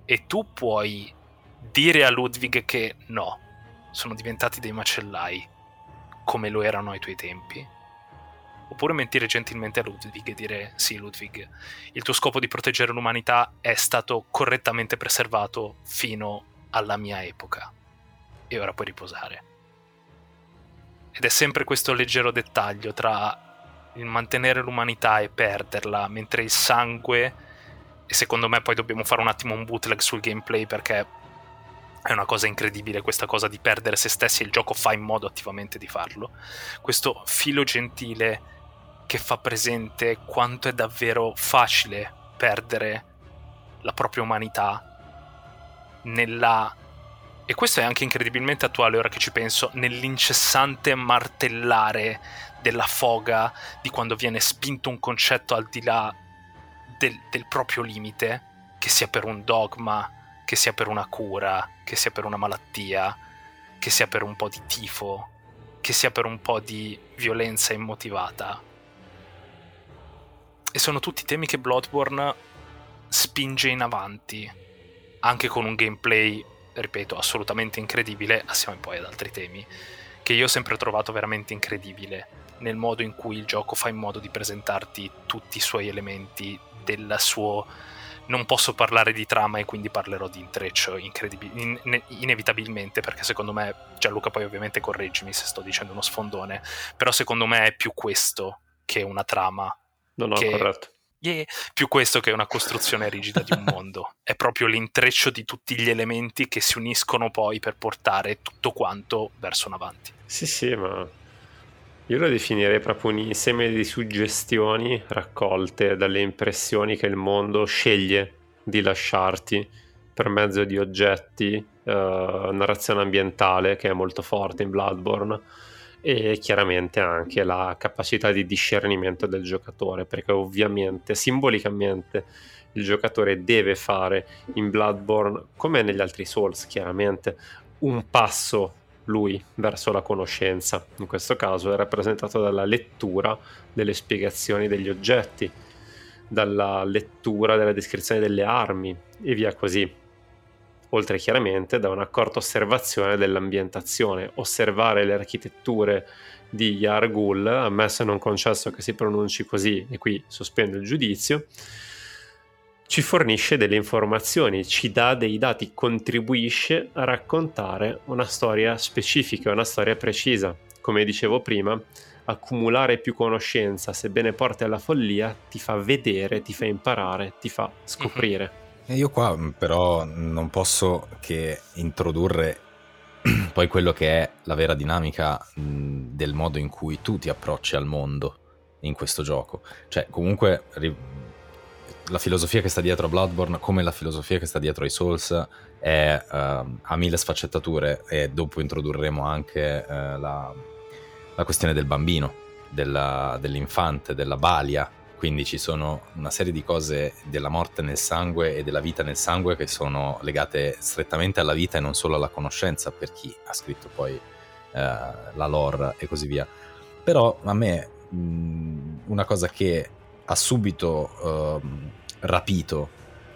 Speaker 2: E tu puoi dire a Ludwig che no, sono diventati dei macellai, come lo erano ai tuoi tempi. Oppure mentire gentilmente a Ludwig e dire sì Ludwig, il tuo scopo di proteggere l'umanità è stato correttamente preservato fino alla mia epoca. E ora puoi riposare. Ed è sempre questo leggero dettaglio tra il mantenere l'umanità e perderla, mentre il sangue, e secondo me poi dobbiamo fare un attimo un bootleg sul gameplay perché è una cosa incredibile questa cosa di perdere se stessi e il gioco fa in modo attivamente di farlo. Questo filo gentile che fa presente quanto è davvero facile perdere la propria umanità nella e questo è anche incredibilmente attuale ora che ci penso, nell'incessante martellare della foga di quando viene spinto un concetto al di là del, del proprio limite, che sia per un dogma, che sia per una cura, che sia per una malattia, che sia per un po' di tifo, che sia per un po' di violenza immotivata. E sono tutti temi che Bloodborne spinge in avanti, anche con un gameplay, ripeto, assolutamente incredibile, assieme poi ad altri temi, che io ho sempre trovato veramente incredibile nel modo in cui il gioco fa in modo di presentarti tutti i suoi elementi del suo non posso parlare di trama e quindi parlerò di intreccio in, inevitabilmente perché secondo me Gianluca poi ovviamente correggimi se sto dicendo uno sfondone però secondo me è più questo che una trama
Speaker 3: no no
Speaker 2: che,
Speaker 3: corretto.
Speaker 2: Yeah, più questo che una costruzione rigida di un mondo. È proprio l'intreccio di tutti gli elementi che si uniscono poi per portare tutto quanto verso un avanti.
Speaker 3: Sì sì ma io lo definirei proprio un insieme di suggestioni raccolte dalle impressioni che il mondo sceglie di lasciarti per mezzo di oggetti, uh, narrazione ambientale che è molto forte in Bloodborne e chiaramente anche la capacità di discernimento del giocatore, perché ovviamente simbolicamente il giocatore deve fare in Bloodborne, come negli altri Souls chiaramente, un passo lui verso la conoscenza. In questo caso è rappresentato dalla lettura delle spiegazioni degli oggetti, dalla lettura della descrizione delle armi e via così. Oltre chiaramente da un'accorta osservazione dell'ambientazione, osservare le architetture di Yargul, ammesso e non concesso che si pronunci così, e qui sospendo il giudizio, ci fornisce delle informazioni, ci dà dei dati, contribuisce a raccontare una storia specifica, una storia precisa. Come dicevo prima, accumulare più conoscenza, sebbene porti alla follia, ti fa vedere, ti fa imparare, ti fa scoprire.
Speaker 1: E io qua mm, però non posso che introdurre poi quello che è la vera dinamica mm, del modo in cui tu ti approcci al mondo in questo gioco. Cioè, comunque la filosofia che sta dietro a Bloodborne, come la filosofia che sta dietro ai Souls, è, uh, ha mille sfaccettature e dopo introdurremo anche uh, la, la, questione del bambino, della, dell'infante, della balia. Quindi ci sono una serie di cose della morte nel sangue e della vita nel sangue che sono legate strettamente alla vita e non solo alla conoscenza per chi ha scritto poi uh, la lore e così via. Però a me mh, una cosa che ha subito uh, rapito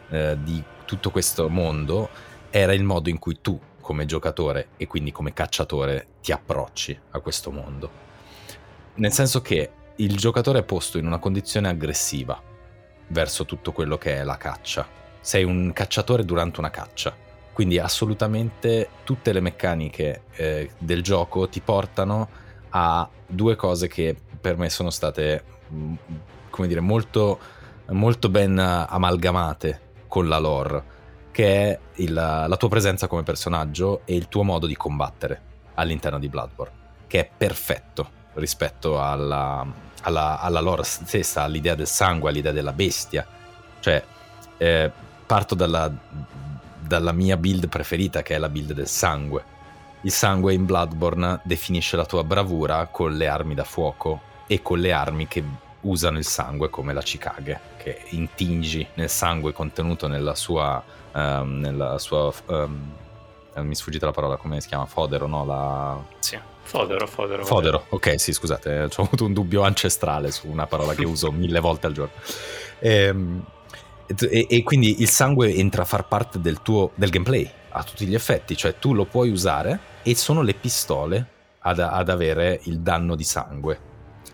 Speaker 1: uh, di tutto questo mondo era il modo in cui tu, come giocatore e quindi come cacciatore, ti approcci a questo mondo. Nel senso che il giocatore è posto in una condizione aggressiva verso tutto quello che è la caccia. Sei un cacciatore durante una caccia. Quindi assolutamente tutte le meccaniche eh, del gioco ti portano ha due cose che per me sono state, mm, come dire, molto, molto ben amalgamate con la lore, che è il, la tua presenza come personaggio e il tuo modo di combattere all'interno di Bloodborne, che è perfetto rispetto alla, alla, alla lore stessa, all'idea del sangue, all'idea della bestia. Cioè, eh, parto dalla, dalla mia build preferita, che è la build del sangue il sangue in Bloodborne definisce la tua bravura con le armi da fuoco e con le armi che usano il sangue come la Chikage, che intingi nel sangue contenuto nella sua... Um, nella sua um, mi è sfuggita la parola, come si chiama? Fodero, no? La...
Speaker 2: Sì.
Speaker 3: Fodero, fodero.
Speaker 1: Fodero, ok, sì, scusate, ho avuto un dubbio ancestrale su una parola che uso mille volte al giorno. Ehm, e, e, quindi il sangue entra a far parte del tuo del gameplay a tutti gli effetti, cioè tu lo puoi usare e sono le pistole ad, ad avere il danno di sangue.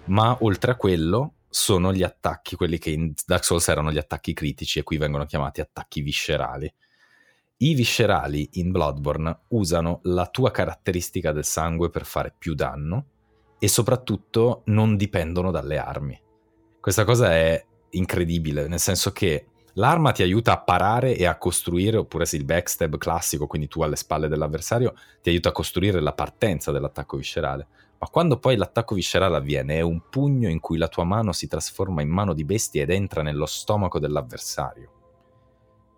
Speaker 1: Ma oltre a quello sono gli attacchi, quelli che in Dark Souls erano gli attacchi critici e qui vengono chiamati attacchi viscerali. I viscerali in Bloodborne usano la tua caratteristica del sangue per fare più danno e soprattutto non dipendono dalle armi. Questa cosa è incredibile, nel senso che L'arma ti aiuta a parare e a costruire, oppure se il backstab classico, quindi tu alle spalle dell'avversario, ti aiuta a costruire la partenza dell'attacco viscerale. Ma quando poi l'attacco viscerale avviene, è un pugno in cui la tua mano si trasforma in mano di bestia ed entra nello stomaco dell'avversario.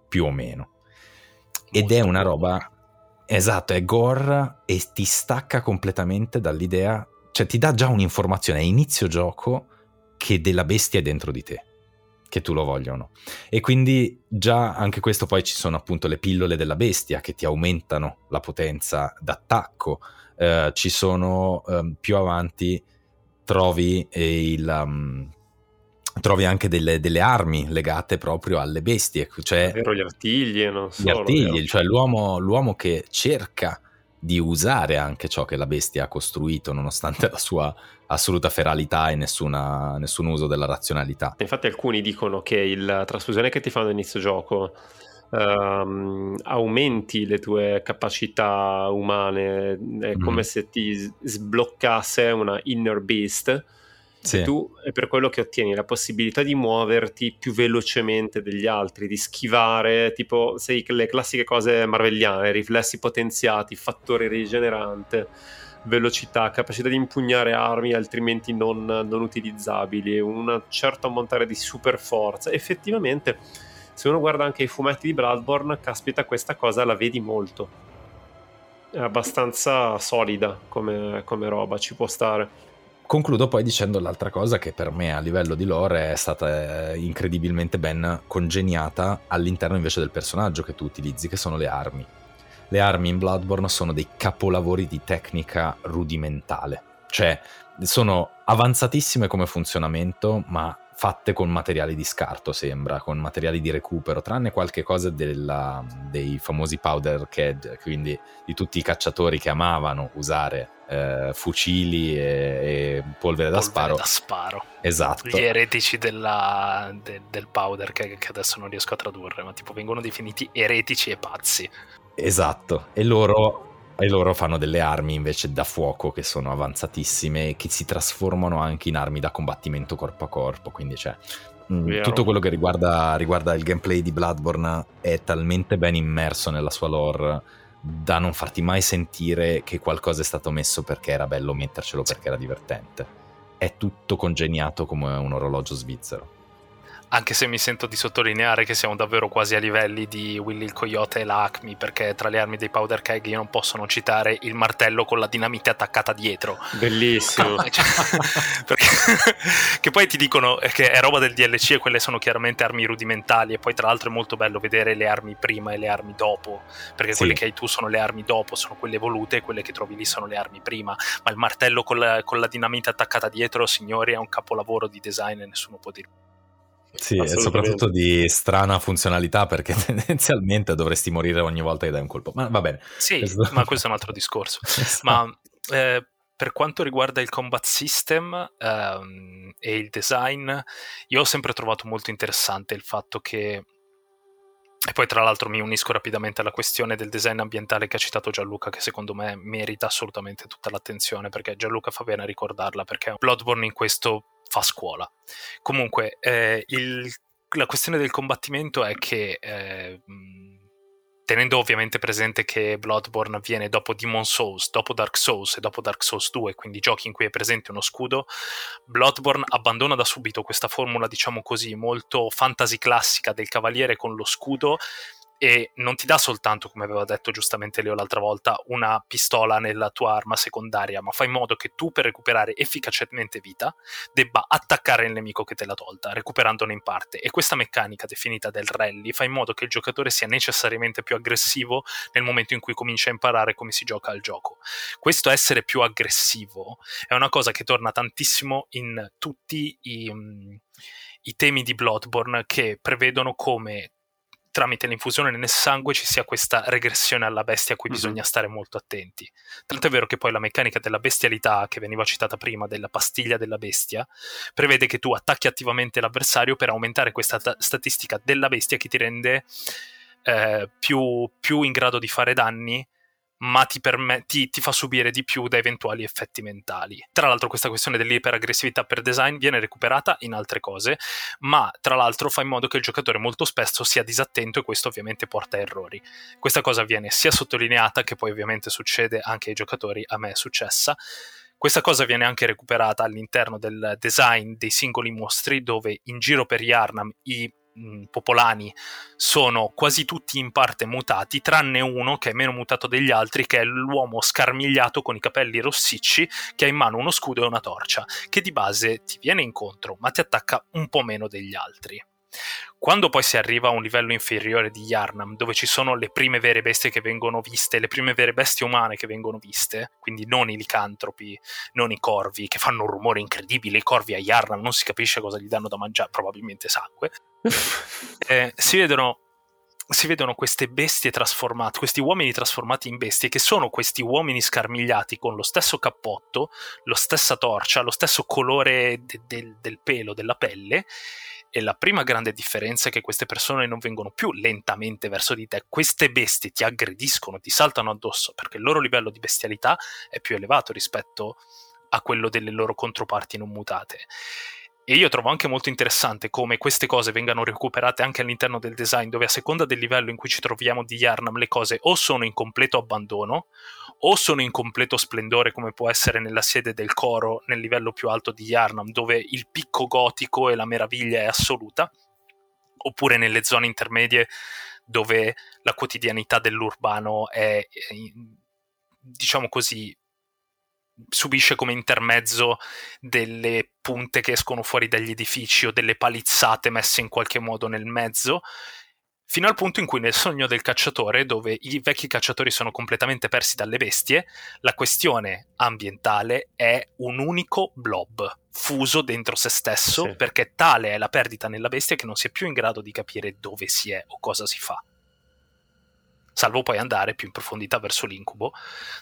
Speaker 1: Più o meno. Ed è una roba... Esatto, è gore e ti stacca completamente dall'idea... Cioè ti dà già un'informazione a inizio gioco che della bestia è dentro di te che tu lo voglia o no. E quindi già anche questo poi ci sono appunto le pillole della bestia che ti aumentano la potenza d'attacco. Eh, ci sono eh, più avanti trovi il... Um, trovi anche delle, delle, armi legate proprio alle bestie, cioè
Speaker 3: vero, gli artigli, non so,
Speaker 1: gli artigli, cioè l'uomo, l'uomo che cerca di usare anche ciò che la bestia ha costruito, nonostante la sua assoluta feralità e nessuna, nessun uso della razionalità.
Speaker 3: Infatti alcuni dicono che la trasfusione che ti fanno all'inizio gioco um, aumenti le tue capacità umane, è come mm. se ti sbloccasse una inner beast sì. tu è per quello che ottieni la possibilità di muoverti più velocemente degli altri, di schivare, tipo sei le classiche cose marvelliane, riflessi potenziati, fattore rigenerante, velocità, capacità di impugnare armi altrimenti non, non utilizzabili, un certo ammontare di super forza. Effettivamente, se uno guarda anche i fumetti di Bloodborne, caspita, questa cosa la vedi molto. È abbastanza solida come, come roba, ci può stare.
Speaker 1: Concludo poi dicendo l'altra cosa che per me a livello di lore è stata eh, incredibilmente ben congeniata all'interno invece del personaggio che tu utilizzi, che sono le armi. Le armi in Bloodborne sono dei capolavori di tecnica rudimentale, cioè sono avanzatissime come funzionamento, ma fatte con materiali di scarto, sembra, con materiali di recupero, tranne qualche cosa della, dei famosi powder keg, quindi di tutti i cacciatori che amavano usare eh, fucili e, e polvere, da sparo.
Speaker 2: da sparo.
Speaker 1: Esatto.
Speaker 2: Gli eretici della, de, del powder keg, che adesso non riesco a tradurre, ma tipo vengono definiti eretici e pazzi.
Speaker 1: Esatto, e loro e loro fanno delle armi invece da fuoco che sono avanzatissime e che si trasformano anche in armi da combattimento corpo a corpo. Quindi c'è mm, tutto quello che riguarda, riguarda, il gameplay di Bloodborne è talmente ben immerso nella sua lore da non farti mai sentire che qualcosa è stato messo perché era bello mettercelo perché era divertente. È tutto congegnato come un orologio svizzero
Speaker 2: anche se mi sento di sottolineare che siamo davvero quasi a livelli di Willy il Coyote e l'Acme, perché tra le armi dei Powder Keg io non posso non citare il martello con la dinamite attaccata dietro.
Speaker 3: Bellissimo.
Speaker 2: cioè, perché, che poi ti dicono che è roba del DLC e quelle sono chiaramente armi rudimentali e poi tra l'altro è molto bello vedere le armi prima e le armi dopo, perché sì. quelle che hai tu sono le armi dopo, sono quelle evolute e quelle che trovi lì sono le armi prima, ma il martello con la, con la dinamite attaccata dietro, signori, è un capolavoro di design e nessuno può dire
Speaker 1: sì, e soprattutto di strana funzionalità perché tendenzialmente dovresti morire ogni volta che dai un colpo. Ma va bene.
Speaker 2: Sì, questo... ma questo è un altro discorso. esatto. Ma eh, per quanto riguarda il combat system ehm, e il design, io ho sempre trovato molto interessante il fatto che E poi tra l'altro mi unisco rapidamente alla questione del design ambientale che ha citato Gianluca, che secondo me merita assolutamente tutta l'attenzione, perché Gianluca fa bene a ricordarla, perché Bloodborne in questo fa scuola. Comunque, eh, il, la questione del combattimento è che... Eh, tenendo ovviamente presente che Bloodborne avviene dopo Demon Souls, dopo Dark Souls e dopo Dark Souls 2, quindi giochi in cui è presente uno scudo, Bloodborne abbandona da subito questa formula, diciamo così, molto fantasy classica del cavaliere con lo scudo e non ti dà soltanto, come aveva detto giustamente Leo l'altra volta, una pistola nella tua arma secondaria, ma fa in modo che tu per recuperare efficacemente vita debba attaccare il nemico che te l'ha tolta, recuperandone in parte. E questa meccanica definita del rally fa in modo che il giocatore sia necessariamente più aggressivo nel momento in cui comincia a imparare come si gioca al gioco. Questo essere più aggressivo è una cosa che torna tantissimo in tutti i... Um, i temi di Bloodborne che prevedono come tramite l'infusione nel sangue ci sia questa regressione alla bestia a cui mm-hmm. bisogna stare molto attenti. Tanto è vero che poi la meccanica della bestialità, che veniva citata prima, della pastiglia della bestia, prevede che tu attacchi attivamente l'avversario per aumentare questa t- statistica della bestia che ti rende eh, più, più in grado di fare danni ma ti, permet- ti, ti, fa subire di più da eventuali effetti mentali. Tra l'altro questa questione dell'iperaggressività per design viene recuperata in altre cose, ma tra l'altro fa in modo che il giocatore molto spesso sia disattento e questo ovviamente porta a errori. Questa cosa viene sia sottolineata che poi ovviamente succede anche ai giocatori, a me è successa. Questa cosa viene anche recuperata all'interno del design dei singoli mostri dove in giro per Yarnam i popolani sono quasi tutti in parte mutati, tranne uno che è meno mutato degli altri, che è l'uomo scarmigliato con i capelli rossicci, che ha in mano uno scudo e una torcia, che di base ti viene incontro, ma ti attacca un po' meno degli altri. Quando poi si arriva a un livello inferiore di Yarnam, dove ci sono le prime vere bestie che vengono viste, le prime vere bestie umane che vengono viste, quindi non i licantropi, non i corvi, che fanno un rumore incredibile, i corvi a Yarnam non si capisce cosa gli danno da mangiare, probabilmente sangue, eh, si vedono si vedono queste bestie trasformate, questi uomini trasformati in bestie, che sono questi uomini scarmigliati con lo stesso cappotto, la stessa torcia, lo stesso colore de- de- del pelo, della pelle, e la prima grande differenza è che queste persone non vengono più lentamente verso di te, queste bestie ti aggrediscono, ti saltano addosso, perché il loro livello di bestialità è più elevato rispetto a quello delle loro controparti non mutate. E io trovo anche molto interessante come queste cose vengano recuperate anche all'interno del design, dove a seconda del livello in cui ci troviamo di Yarnam, le cose o sono in completo abbandono, o sono in completo splendore come può essere nella sede del coro nel livello più alto di Yarnam dove il picco gotico e la meraviglia è assoluta oppure nelle zone intermedie dove la quotidianità dell'urbano è, diciamo così subisce come intermezzo delle punte che escono fuori dagli edifici o delle palizzate messe in qualche modo nel mezzo fino al punto in cui nel sogno del cacciatore, dove i vecchi cacciatori sono completamente persi dalle bestie, la questione ambientale è un unico blob fuso dentro se stesso, sì. perché tale è la perdita nella bestia che non si è più in grado di capire dove si è o cosa si fa. Salvo poi andare più in profondità verso l'incubo,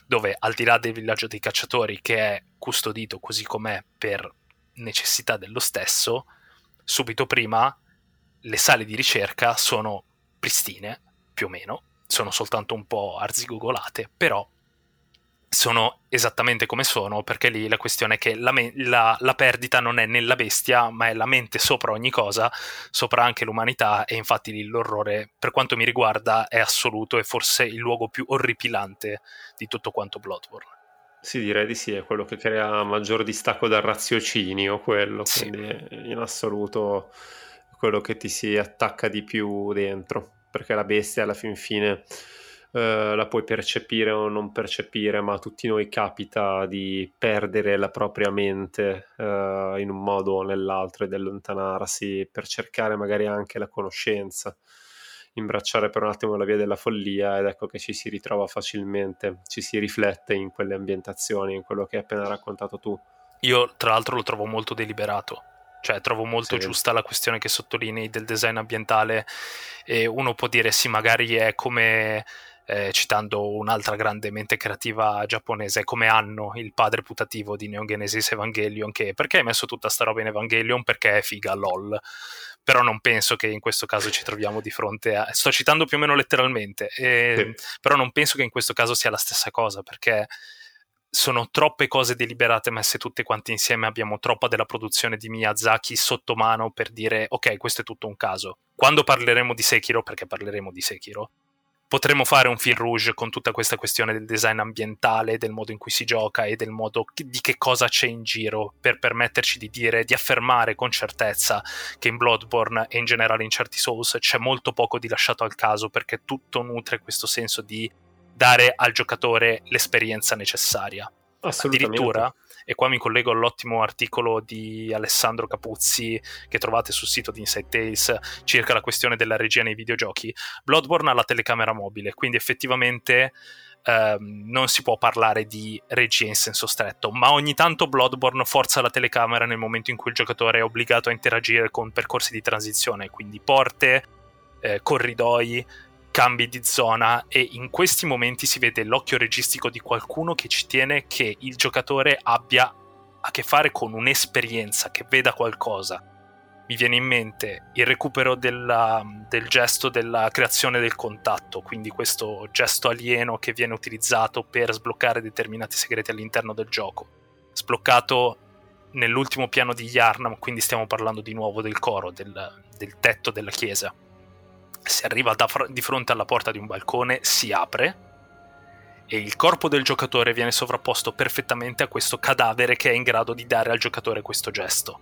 Speaker 2: dove al di là del villaggio dei cacciatori, che è custodito così com'è per necessità dello stesso, subito prima le sale di ricerca sono pristine, più o meno, sono soltanto un po' arzigogolate, però sono esattamente come sono, perché lì la questione è che la, me- la, la, perdita non è nella bestia, ma è la mente sopra ogni cosa, sopra anche l'umanità, e infatti lì l'orrore, per quanto mi riguarda, è assoluto e forse il luogo più orripilante di tutto quanto Bloodborne.
Speaker 3: Sì, direi di sì, è quello che crea maggior distacco dal raziocinio, quello, sì. quindi in assoluto quello che ti si attacca di più dentro, perché la bestia alla fin fine eh, la puoi percepire o non percepire, ma a tutti noi capita di perdere la propria mente eh, in un modo o nell'altro e di allontanarsi per cercare magari anche la conoscenza imbracciare per un attimo la via della follia ed ecco che ci si ritrova facilmente, ci si riflette in quelle ambientazioni, in quello che hai appena raccontato tu.
Speaker 2: Io tra l'altro lo trovo molto deliberato, cioè, trovo molto sì. giusta la questione che sottolinei del design ambientale. E uno può dire sì, magari è come eh, citando un'altra grande mente creativa giapponese come Anno, il padre putativo di Neon Genesis Evangelion, che perché hai messo tutta sta roba in Evangelion? Perché è figa, lol. Però non penso che in questo caso ci troviamo di fronte a... Sto citando più o meno letteralmente, eh, sì. però non penso che in questo caso sia la stessa cosa, perché sono troppe cose deliberate messe tutte quante insieme, abbiamo troppa della produzione di Miyazaki sotto mano per dire ok, questo è tutto un caso. Quando parleremo di Sekiro, perché parleremo di Sekiro, potremmo fare un film rouge con tutta questa questione del design ambientale, del modo in cui si gioca e del modo di che cosa c'è in giro per permetterci di dire, di affermare con certezza che in Bloodborne e in generale in certi Souls c'è molto poco di lasciato al caso perché tutto nutre questo senso di dare al giocatore l'esperienza necessaria. Addirittura, e qua mi collego all'ottimo articolo di Alessandro Capuzzi che trovate sul sito di Inside Tales circa la questione della regia nei videogiochi, Bloodborne ha la telecamera mobile, quindi effettivamente ehm, non si può parlare di regia in senso stretto, ma ogni tanto Bloodborne forza la telecamera nel momento in cui il giocatore è obbligato a interagire con percorsi di transizione, quindi porte, eh, corridoi, cambi di zona e in questi momenti si vede l'occhio registico di qualcuno che ci tiene che il giocatore abbia a che fare con un'esperienza, che veda qualcosa. Mi viene in mente il recupero della, del gesto della creazione del contatto, quindi questo gesto alieno che viene utilizzato per sbloccare determinati segreti all'interno del gioco. Sbloccato nell'ultimo piano di Yarnam, quindi stiamo parlando di nuovo del coro, del, del tetto della chiesa si arriva fr- di fronte alla porta di un balcone, si apre e il corpo del giocatore viene sovrapposto perfettamente a questo cadavere che è in grado di dare al giocatore questo gesto.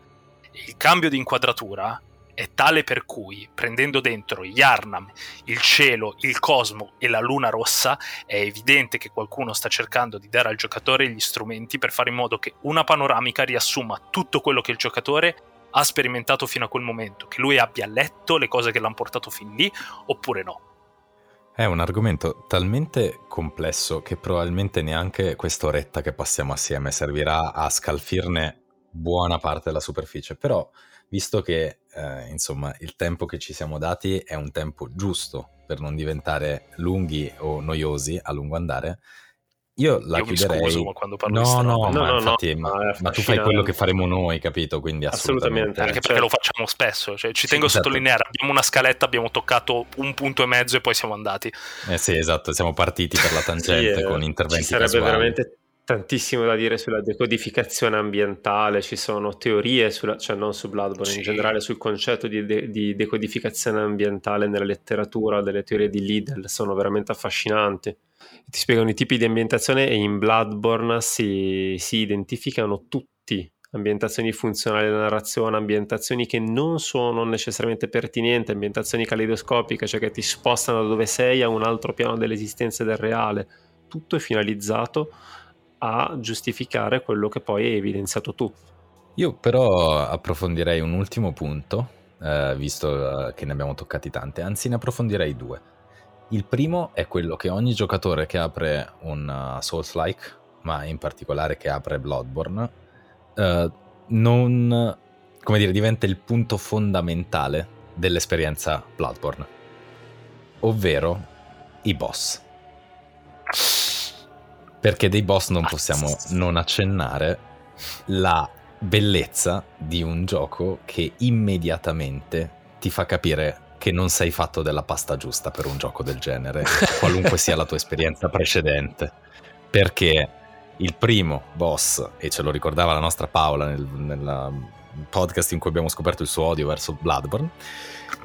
Speaker 2: Il cambio di inquadratura è tale per cui, prendendo dentro Yarnam, il cielo, il cosmo e la luna rossa, è evidente che qualcuno sta cercando di dare al giocatore gli strumenti per fare in modo che una panoramica riassuma tutto quello che il giocatore ha sperimentato fino a quel momento, che lui abbia letto le cose che l'hanno portato fin lì oppure no.
Speaker 1: È un argomento talmente complesso che probabilmente neanche quest'oretta che passiamo assieme servirà a scalfirne buona parte della superficie, però visto che eh, insomma il tempo che ci siamo dati è un tempo giusto per non diventare lunghi o noiosi a lungo andare, io la
Speaker 2: Io
Speaker 1: chiuderei.
Speaker 2: Mi scuso quando parlo
Speaker 1: no,
Speaker 2: di
Speaker 1: no,
Speaker 3: no,
Speaker 1: ma
Speaker 3: no,
Speaker 1: infatti,
Speaker 3: no,
Speaker 1: ma, ma tu fai quello che faremo noi, capito? Quindi assolutamente.
Speaker 3: assolutamente
Speaker 2: Anche perché
Speaker 3: cioè...
Speaker 2: lo facciamo spesso. Cioè, ci tengo a
Speaker 1: esatto.
Speaker 2: sottolineare: abbiamo una scaletta, abbiamo toccato un punto e mezzo e poi siamo andati.
Speaker 1: Eh sì, esatto, siamo partiti per la tangente
Speaker 3: sì,
Speaker 1: con
Speaker 3: eh,
Speaker 1: interventi
Speaker 3: Ci sarebbe
Speaker 1: casuali.
Speaker 3: veramente tantissimo da dire sulla decodificazione ambientale, ci sono teorie, sulla, cioè non su Bloodborne,
Speaker 2: Sì.
Speaker 3: in generale sul concetto di, de- di decodificazione ambientale nella letteratura, delle teorie di Liddell, sono veramente affascinanti. Ti spiegano i tipi di ambientazione e in Bloodborne si, si identificano tutti ambientazioni funzionali alla narrazione, ambientazioni che non sono necessariamente pertinenti, ambientazioni caleidoscopiche, cioè che ti spostano da dove sei a un altro piano dell'esistenza del reale. Tutto è finalizzato a giustificare quello che poi hai evidenziato tu.
Speaker 1: Io però approfondirei un ultimo punto, eh, visto eh, che ne abbiamo toccati tante, anzi ne approfondirei due. Il primo è quello che ogni giocatore che apre un uh, Souls-like, ma in particolare che apre Bloodborne, eh, non, come dire, diventa il punto fondamentale dell'esperienza Bloodborne, ovvero i boss. Perché dei boss non possiamo non accennare la bellezza di un gioco che immediatamente ti fa capire che non sei fatto della pasta giusta per un gioco del genere, qualunque sia la tua esperienza precedente. Perché il primo boss, e ce lo ricordava la nostra Paola nel, nel podcast in cui abbiamo scoperto il suo odio verso Bloodborne,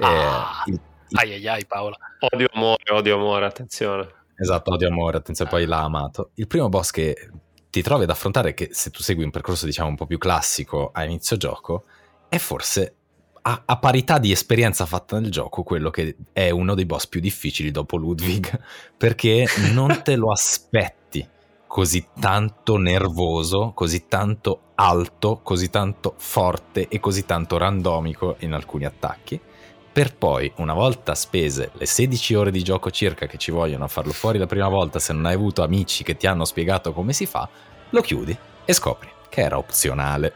Speaker 2: Ah,
Speaker 1: eh, il-
Speaker 2: ai ai ai, Paola.
Speaker 3: Odio amore, odio amore, attenzione.
Speaker 1: Esatto, odio amore, attenzione, poi l'ha amato. Il primo boss che ti trovi ad affrontare, che se tu segui un percorso diciamo un po' più classico a inizio gioco, è forse a, a parità di esperienza fatta nel gioco quello che è uno dei boss più difficili dopo Ludwig, perché non te lo aspetti così tanto nervoso, così tanto alto, così tanto forte e così tanto randomico in alcuni attacchi per poi, una volta spese le 16 ore di gioco circa che ci vogliono a farlo fuori la prima volta, se non hai avuto amici che ti hanno spiegato come si fa, lo chiudi e scopri che era opzionale.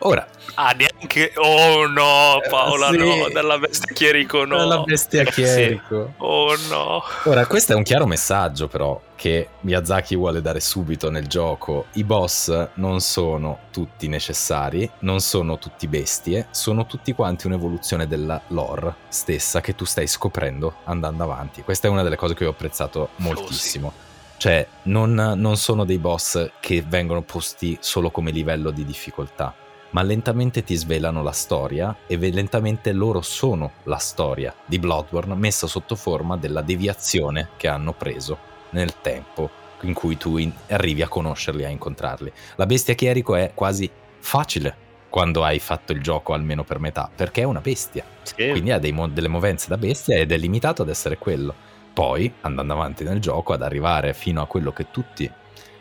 Speaker 1: Ora,
Speaker 2: Ah, neanche Che... Oh no, Paola, eh, sì. no, dalla bestia Chierico no.
Speaker 1: Dalla bestia Chierico.
Speaker 2: Sì. Oh no.
Speaker 1: Ora, questo è un chiaro messaggio però che Miyazaki vuole dare subito nel gioco. I boss non sono tutti necessari, non sono tutti bestie, sono tutti quanti un'evoluzione della lore stessa che tu stai scoprendo andando avanti. Questa è una delle cose che ho apprezzato moltissimo. Oh, sì. Cioè, non, non sono dei boss che vengono posti solo come livello di difficoltà ma lentamente ti svelano la storia e lentamente loro sono la storia di Bloodborne messa sotto forma della deviazione che hanno preso nel tempo in cui tu in- arrivi a conoscerli, a incontrarli. La bestia chierico è quasi facile quando hai fatto il gioco almeno per metà, perché è una bestia. Sì. Quindi ha mo- delle movenze da bestia ed è limitato ad essere quello. Poi, andando avanti nel gioco, ad arrivare fino a quello che tutti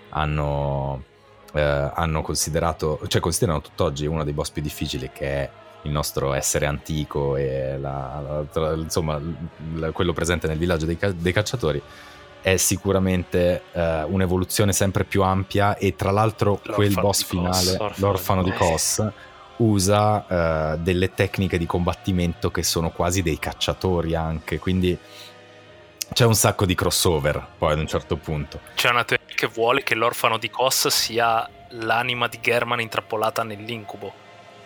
Speaker 1: hanno eh, hanno considerato, cioè considerano tutt'oggi uno dei boss più difficili che è il nostro essere antico e la, la, insomma la, quello presente nel villaggio dei, dei cacciatori è sicuramente eh, un'evoluzione sempre più ampia e tra l'altro l'orfano quel boss finale, Kos, l'orfano di Kos, usa eh, delle tecniche di combattimento che sono quasi dei cacciatori anche, quindi c'è un sacco di crossover poi ad un certo punto.
Speaker 2: C'è una teoria che vuole che l'orfano di Kos sia l'anima di German intrappolata nell'incubo.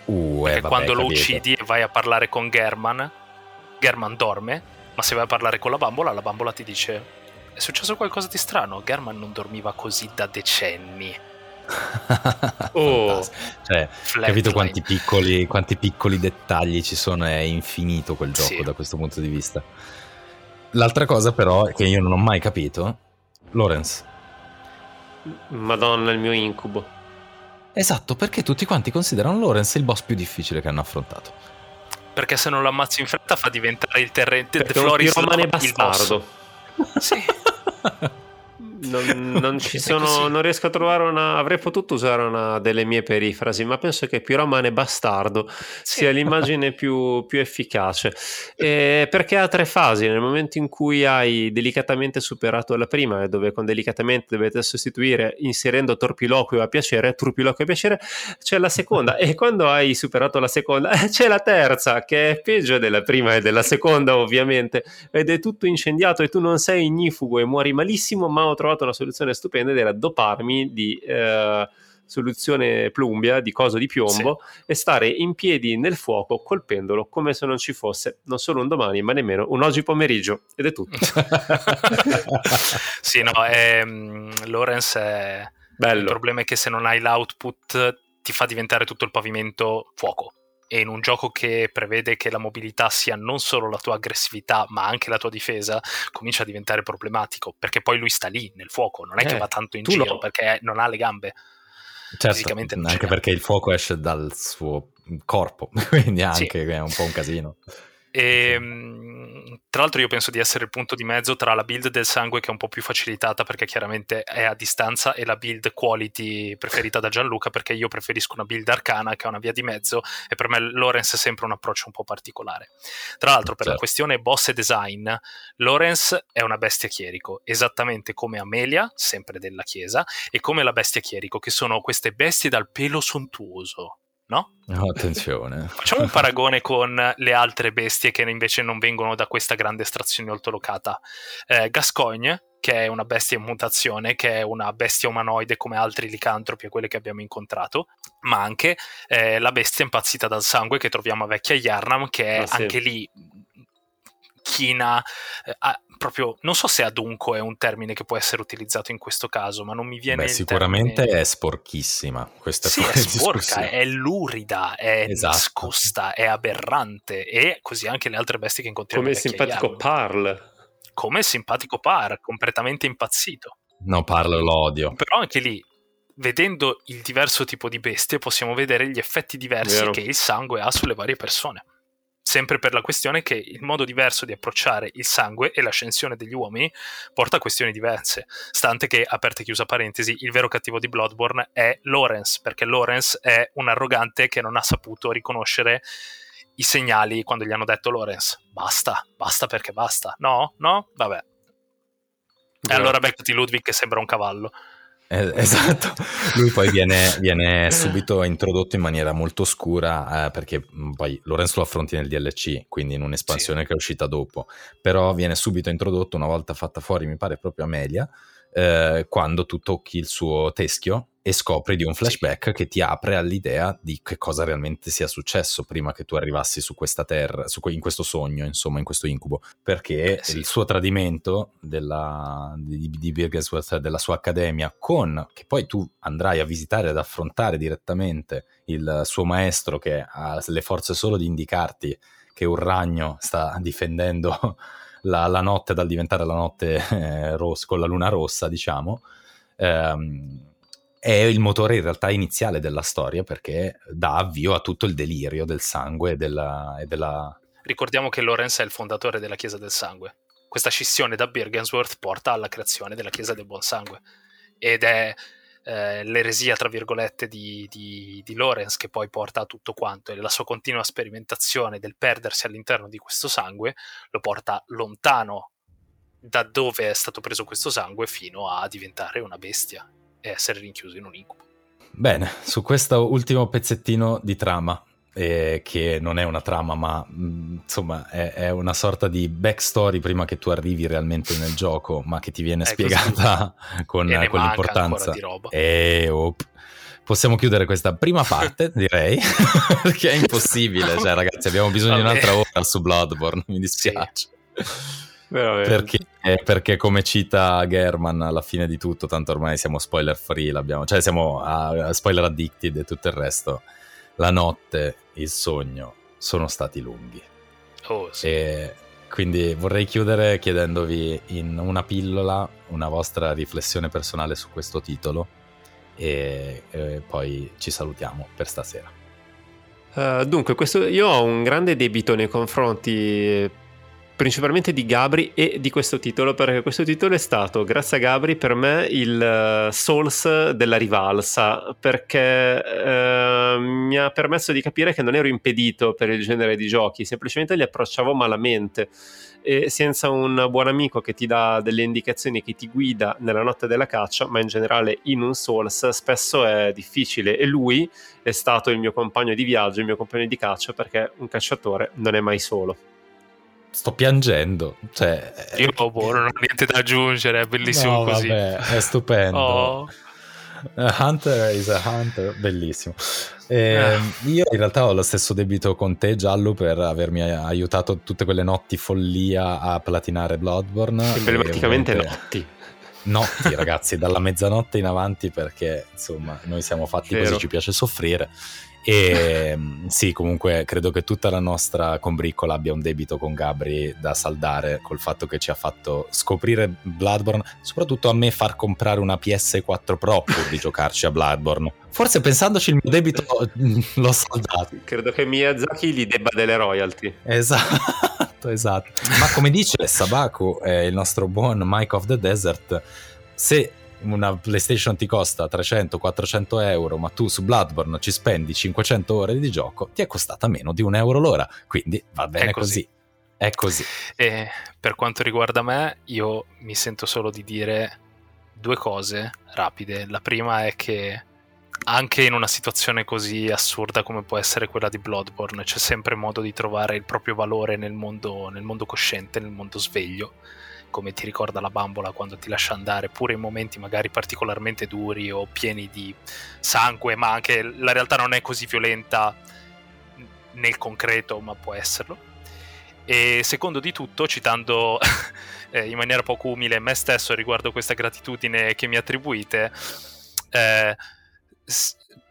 Speaker 1: Uh, eh,
Speaker 2: Perché quando lo uccidi e vai a parlare con German, German dorme, ma se vai a parlare con la bambola, la bambola ti dice è successo qualcosa di strano, German non dormiva così da decenni.
Speaker 1: oh, cioè, capito quanti piccoli, quanti piccoli, dettagli ci sono? È infinito quel gioco sì. da questo punto di vista. L'altra cosa, però, che io non ho mai capito, Lorenz.
Speaker 3: Madonna, il mio incubo.
Speaker 1: Esatto, perché tutti quanti considerano Lorenz il boss più difficile che hanno affrontato.
Speaker 2: Perché se non lo ammazzi in fretta fa diventare il terreno
Speaker 3: di Floris il bastardo.
Speaker 2: Sì.
Speaker 3: non, non ci sono, non riesco a trovare una. Avrei potuto usare una delle mie perifrasi, ma penso che piromane bastardo sì. sia l'immagine più, più efficace. E perché ha tre fasi. Nel momento in cui hai delicatamente superato la prima, dove con delicatamente dovete sostituire inserendo torpiloquio a piacere, turpiloquio a piacere, c'è la seconda. e quando hai superato la seconda, c'è la terza, che è peggio della prima e della seconda, ovviamente. Ed è tutto incendiato e tu non sei ignifugo e muori malissimo, ma ho trovato trovato una soluzione stupenda ed era doparmi di eh, soluzione plumbia, di coso di piombo sì. e stare in piedi nel fuoco colpendolo come se non ci fosse non solo un domani ma nemmeno un oggi pomeriggio ed è tutto.
Speaker 2: sì, no, ehm, Lorenz è... Bello. Il problema è che se non hai l'output ti fa diventare tutto il pavimento fuoco e in un gioco che prevede che la mobilità sia non solo la tua aggressività ma anche la tua difesa, comincia a diventare problematico perché poi lui sta lì nel fuoco, non è eh, che va tanto in giro lo... perché non ha le gambe.
Speaker 1: Certo, anche perché il fuoco esce dal suo corpo, quindi anche sì. è un po' un casino.
Speaker 2: E, ehm, tra l'altro io penso di essere il punto di mezzo tra la build del sangue che è un po' più facilitata perché chiaramente è a distanza e la build quality preferita da Gianluca perché io preferisco una build arcana che è una via di mezzo e per me Lorenz è sempre un approccio un po' particolare. Tra l'altro per certo. la questione boss e design, Lorenz è una bestia chierico, esattamente come Amelia, sempre della chiesa, e come la bestia chierico che sono queste bestie dal pelo sontuoso no?
Speaker 1: Oh, attenzione.
Speaker 2: Facciamo un paragone con le altre bestie che invece non vengono da questa grande estrazione oltolocata. Eh, Gascogne, che è una bestia in mutazione, che è una bestia umanoide come altri licantropi e quelle che abbiamo incontrato, ma anche eh, la bestia impazzita dal sangue che troviamo a Vecchia Yarnam, che è oh, sì. anche lì china, eh, proprio, non so se adunco è un termine che può essere utilizzato in questo caso, ma non mi viene...
Speaker 1: Beh, sicuramente termine... è sporchissima. Questa
Speaker 2: sì, è sporca, è lurida, è esatto. nascosta, è aberrante e così anche le altre bestie che incontriamo.
Speaker 3: Come il simpatico Parl.
Speaker 2: Come il simpatico Parl, completamente impazzito.
Speaker 1: No, Parl lo odio.
Speaker 2: Però anche lì vedendo il diverso tipo di bestie possiamo vedere gli effetti diversi Vero. che il sangue ha sulle varie persone sempre per la questione che il modo diverso di approcciare il sangue e l'ascensione degli uomini porta a questioni diverse, stante che, aperta e chiusa parentesi, il vero cattivo di Bloodborne è Lawrence, perché Lawrence è un arrogante che non ha saputo riconoscere i segnali quando gli hanno detto Lawrence, basta, basta perché basta, no, no, vabbè. E allora beccati Ludwig che sembra un cavallo.
Speaker 1: Esatto, lui poi viene, viene, subito introdotto in maniera molto oscura eh, perché mm, poi Lorenzo lo affronti nel DLC, quindi in un'espansione sì. che è uscita dopo, però viene subito introdotto una volta fatta fuori, mi pare proprio Amelia, eh, quando tu tocchi il suo teschio e scopri di un flashback che ti apre all'idea di che cosa realmente sia successo prima che tu arrivassi su questa terra, su, in questo sogno, insomma, in questo incubo. Perché eh, sì. il suo tradimento della, di, di Birgesworth, della sua accademia, con che poi tu andrai a visitare ad affrontare direttamente il suo maestro che ha le forze solo di indicarti che un ragno sta difendendo la, la notte dal diventare la notte eh, rossa, con la luna rossa, diciamo. Ehm, è il motore in realtà iniziale della storia perché dà avvio a tutto il delirio del sangue e della, e della...
Speaker 2: Ricordiamo che Lorenz è il fondatore della Chiesa del Sangue. Questa scissione da Birgensworth porta alla creazione della Chiesa del Buon Sangue ed è eh, l'eresia, tra virgolette, di, di, di Lorenz che poi porta a tutto quanto e la sua continua sperimentazione del perdersi all'interno di questo sangue lo porta lontano da dove è stato preso questo sangue fino a diventare una bestia e essere rinchiuso in un incubo.
Speaker 1: Bene, su questo ultimo pezzettino di trama, eh, che non è una trama, ma mh, mm, insomma è, è, una sorta di backstory prima che tu arrivi realmente nel gioco, ma che ti viene spiegata con, con l'importanza. E oh, possiamo chiudere questa prima parte, direi, perché è impossibile. Cioè, ragazzi, abbiamo bisogno Vabbè. di un'altra ora su Bloodborne, mi dispiace. Sì. Perché, perché, come cita German alla fine di tutto, tanto ormai siamo spoiler free, l'abbiamo, cioè siamo a, a spoiler addicted e tutto il resto. La notte, il sogno sono stati lunghi.
Speaker 2: Oh, sì.
Speaker 1: E quindi vorrei chiudere chiedendovi in una pillola una vostra riflessione personale su questo titolo e, e poi ci salutiamo per stasera.
Speaker 3: Uh, dunque, questo, io ho un grande debito nei confronti principalmente di Gabri e di questo titolo, perché questo titolo è stato, grazie a Gabri, per me il uh, Souls della rivalsa, perché uh, mi ha permesso di capire che non ero impedito per il genere di giochi, semplicemente li approcciavo malamente. E senza un buon amico che ti dà delle indicazioni, che ti guida nella notte della caccia, ma in generale in un Souls spesso è difficile. E lui è stato il mio compagno di viaggio, il mio compagno di caccia, perché un cacciatore non è mai solo
Speaker 1: sto piangendo. Cioè,
Speaker 2: Io oh, boh, non ho niente da aggiungere, è bellissimo no, così.
Speaker 1: Vabbè, è stupendo. Oh. Hunter is a Hunter, bellissimo. Eh, ah. Io in realtà ho lo stesso debito con te, Giallo, per avermi aiutato tutte quelle notti follia a platinare Bloodborne.
Speaker 3: Emblematicamente notti.
Speaker 1: Notti, ragazzi, dalla mezzanotte in avanti, perché insomma, noi siamo fatti Vero. così, ci piace soffrire. E mm, sì, comunque credo che tutta la nostra combriccola abbia un debito con Gabri da saldare col fatto che ci ha fatto scoprire Bloodborne, soprattutto a me far comprare una PS4 Pro pur di giocarci a Bloodborne. Forse pensandoci il mio debito mm, l'ho saldato.
Speaker 3: Credo che Miyazaki gli debba delle royalty.
Speaker 1: Esatto, esatto. Ma come dice Sabaku, eh, il nostro buon Mike of the Desert, se una PlayStation ti costa 300-400 euro, ma tu su Bloodborne ci spendi 500 ore di gioco, ti è costata meno di un euro l'ora. Quindi va bene è così. così. È così.
Speaker 2: E per quanto riguarda me, io mi sento solo di dire due cose rapide. La prima è che anche in una situazione così assurda come può essere quella di Bloodborne, c'è sempre modo di trovare il proprio valore nel mondo, nel mondo cosciente, nel mondo sveglio come ti ricorda la bambola quando ti lascia andare, pure in momenti magari particolarmente duri o pieni di sangue, ma anche la realtà non è così violenta nel concreto, ma può esserlo. E secondo di tutto, citando eh, in maniera poco umile me stesso riguardo questa gratitudine che mi attribuite, eh,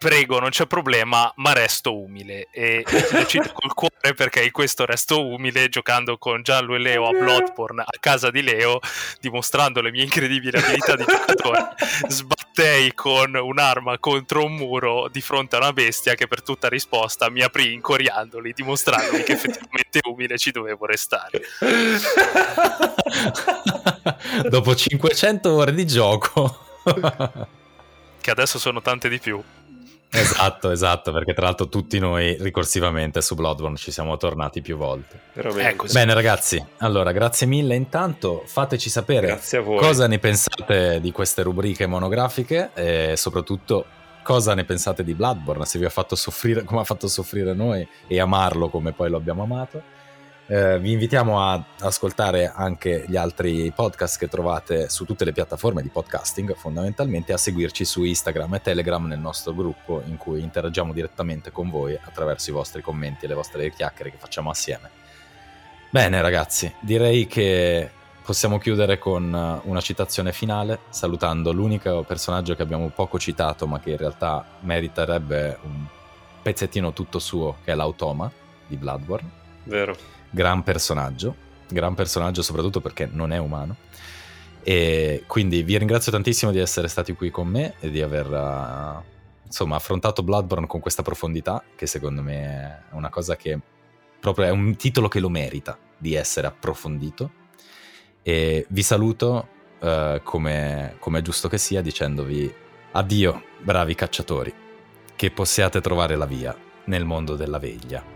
Speaker 2: prego, non c'è problema, ma resto umile. E lo cito col cuore perché in questo resto umile, giocando con Giallo e Leo a Bloodborne a casa di Leo, dimostrando le mie incredibili abilità di giocatore, sbattei con un'arma contro un muro di fronte a una bestia che per tutta risposta mi aprì incoriandoli, dimostrandomi che effettivamente umile ci dovevo restare.
Speaker 1: Dopo 500 ore di gioco.
Speaker 2: che adesso sono tante di più.
Speaker 1: Esatto, esatto, perché tra l'altro tutti noi ricorsivamente su Bloodborne ci siamo tornati più volte.
Speaker 2: Ecco,
Speaker 1: Bene ragazzi, allora grazie mille intanto, fateci sapere cosa ne pensate di queste rubriche monografiche e soprattutto cosa ne pensate di Bloodborne, se vi ha fatto soffrire come ha fatto soffrire noi e amarlo come poi lo abbiamo amato. Eh, vi invitiamo a ascoltare anche gli altri podcast che trovate su tutte le piattaforme di podcasting, fondamentalmente a seguirci su Instagram e Telegram nel nostro gruppo in cui interagiamo direttamente con voi attraverso i vostri commenti e le vostre chiacchiere che facciamo assieme. Bene ragazzi, direi che possiamo chiudere con una citazione finale salutando l'unico personaggio che abbiamo poco citato ma che in realtà meriterebbe un pezzettino tutto suo che è l'automa di Bloodborne.
Speaker 3: Vero
Speaker 1: gran personaggio, gran personaggio soprattutto perché non è umano. E quindi vi ringrazio tantissimo di essere stati qui con me e di aver uh, insomma affrontato Bloodborne con questa profondità, che secondo me è una cosa che proprio è un titolo che lo merita di essere approfondito. E vi saluto uh, come, come è giusto che sia dicendovi addio, bravi cacciatori, che possiate trovare la via nel mondo della veglia.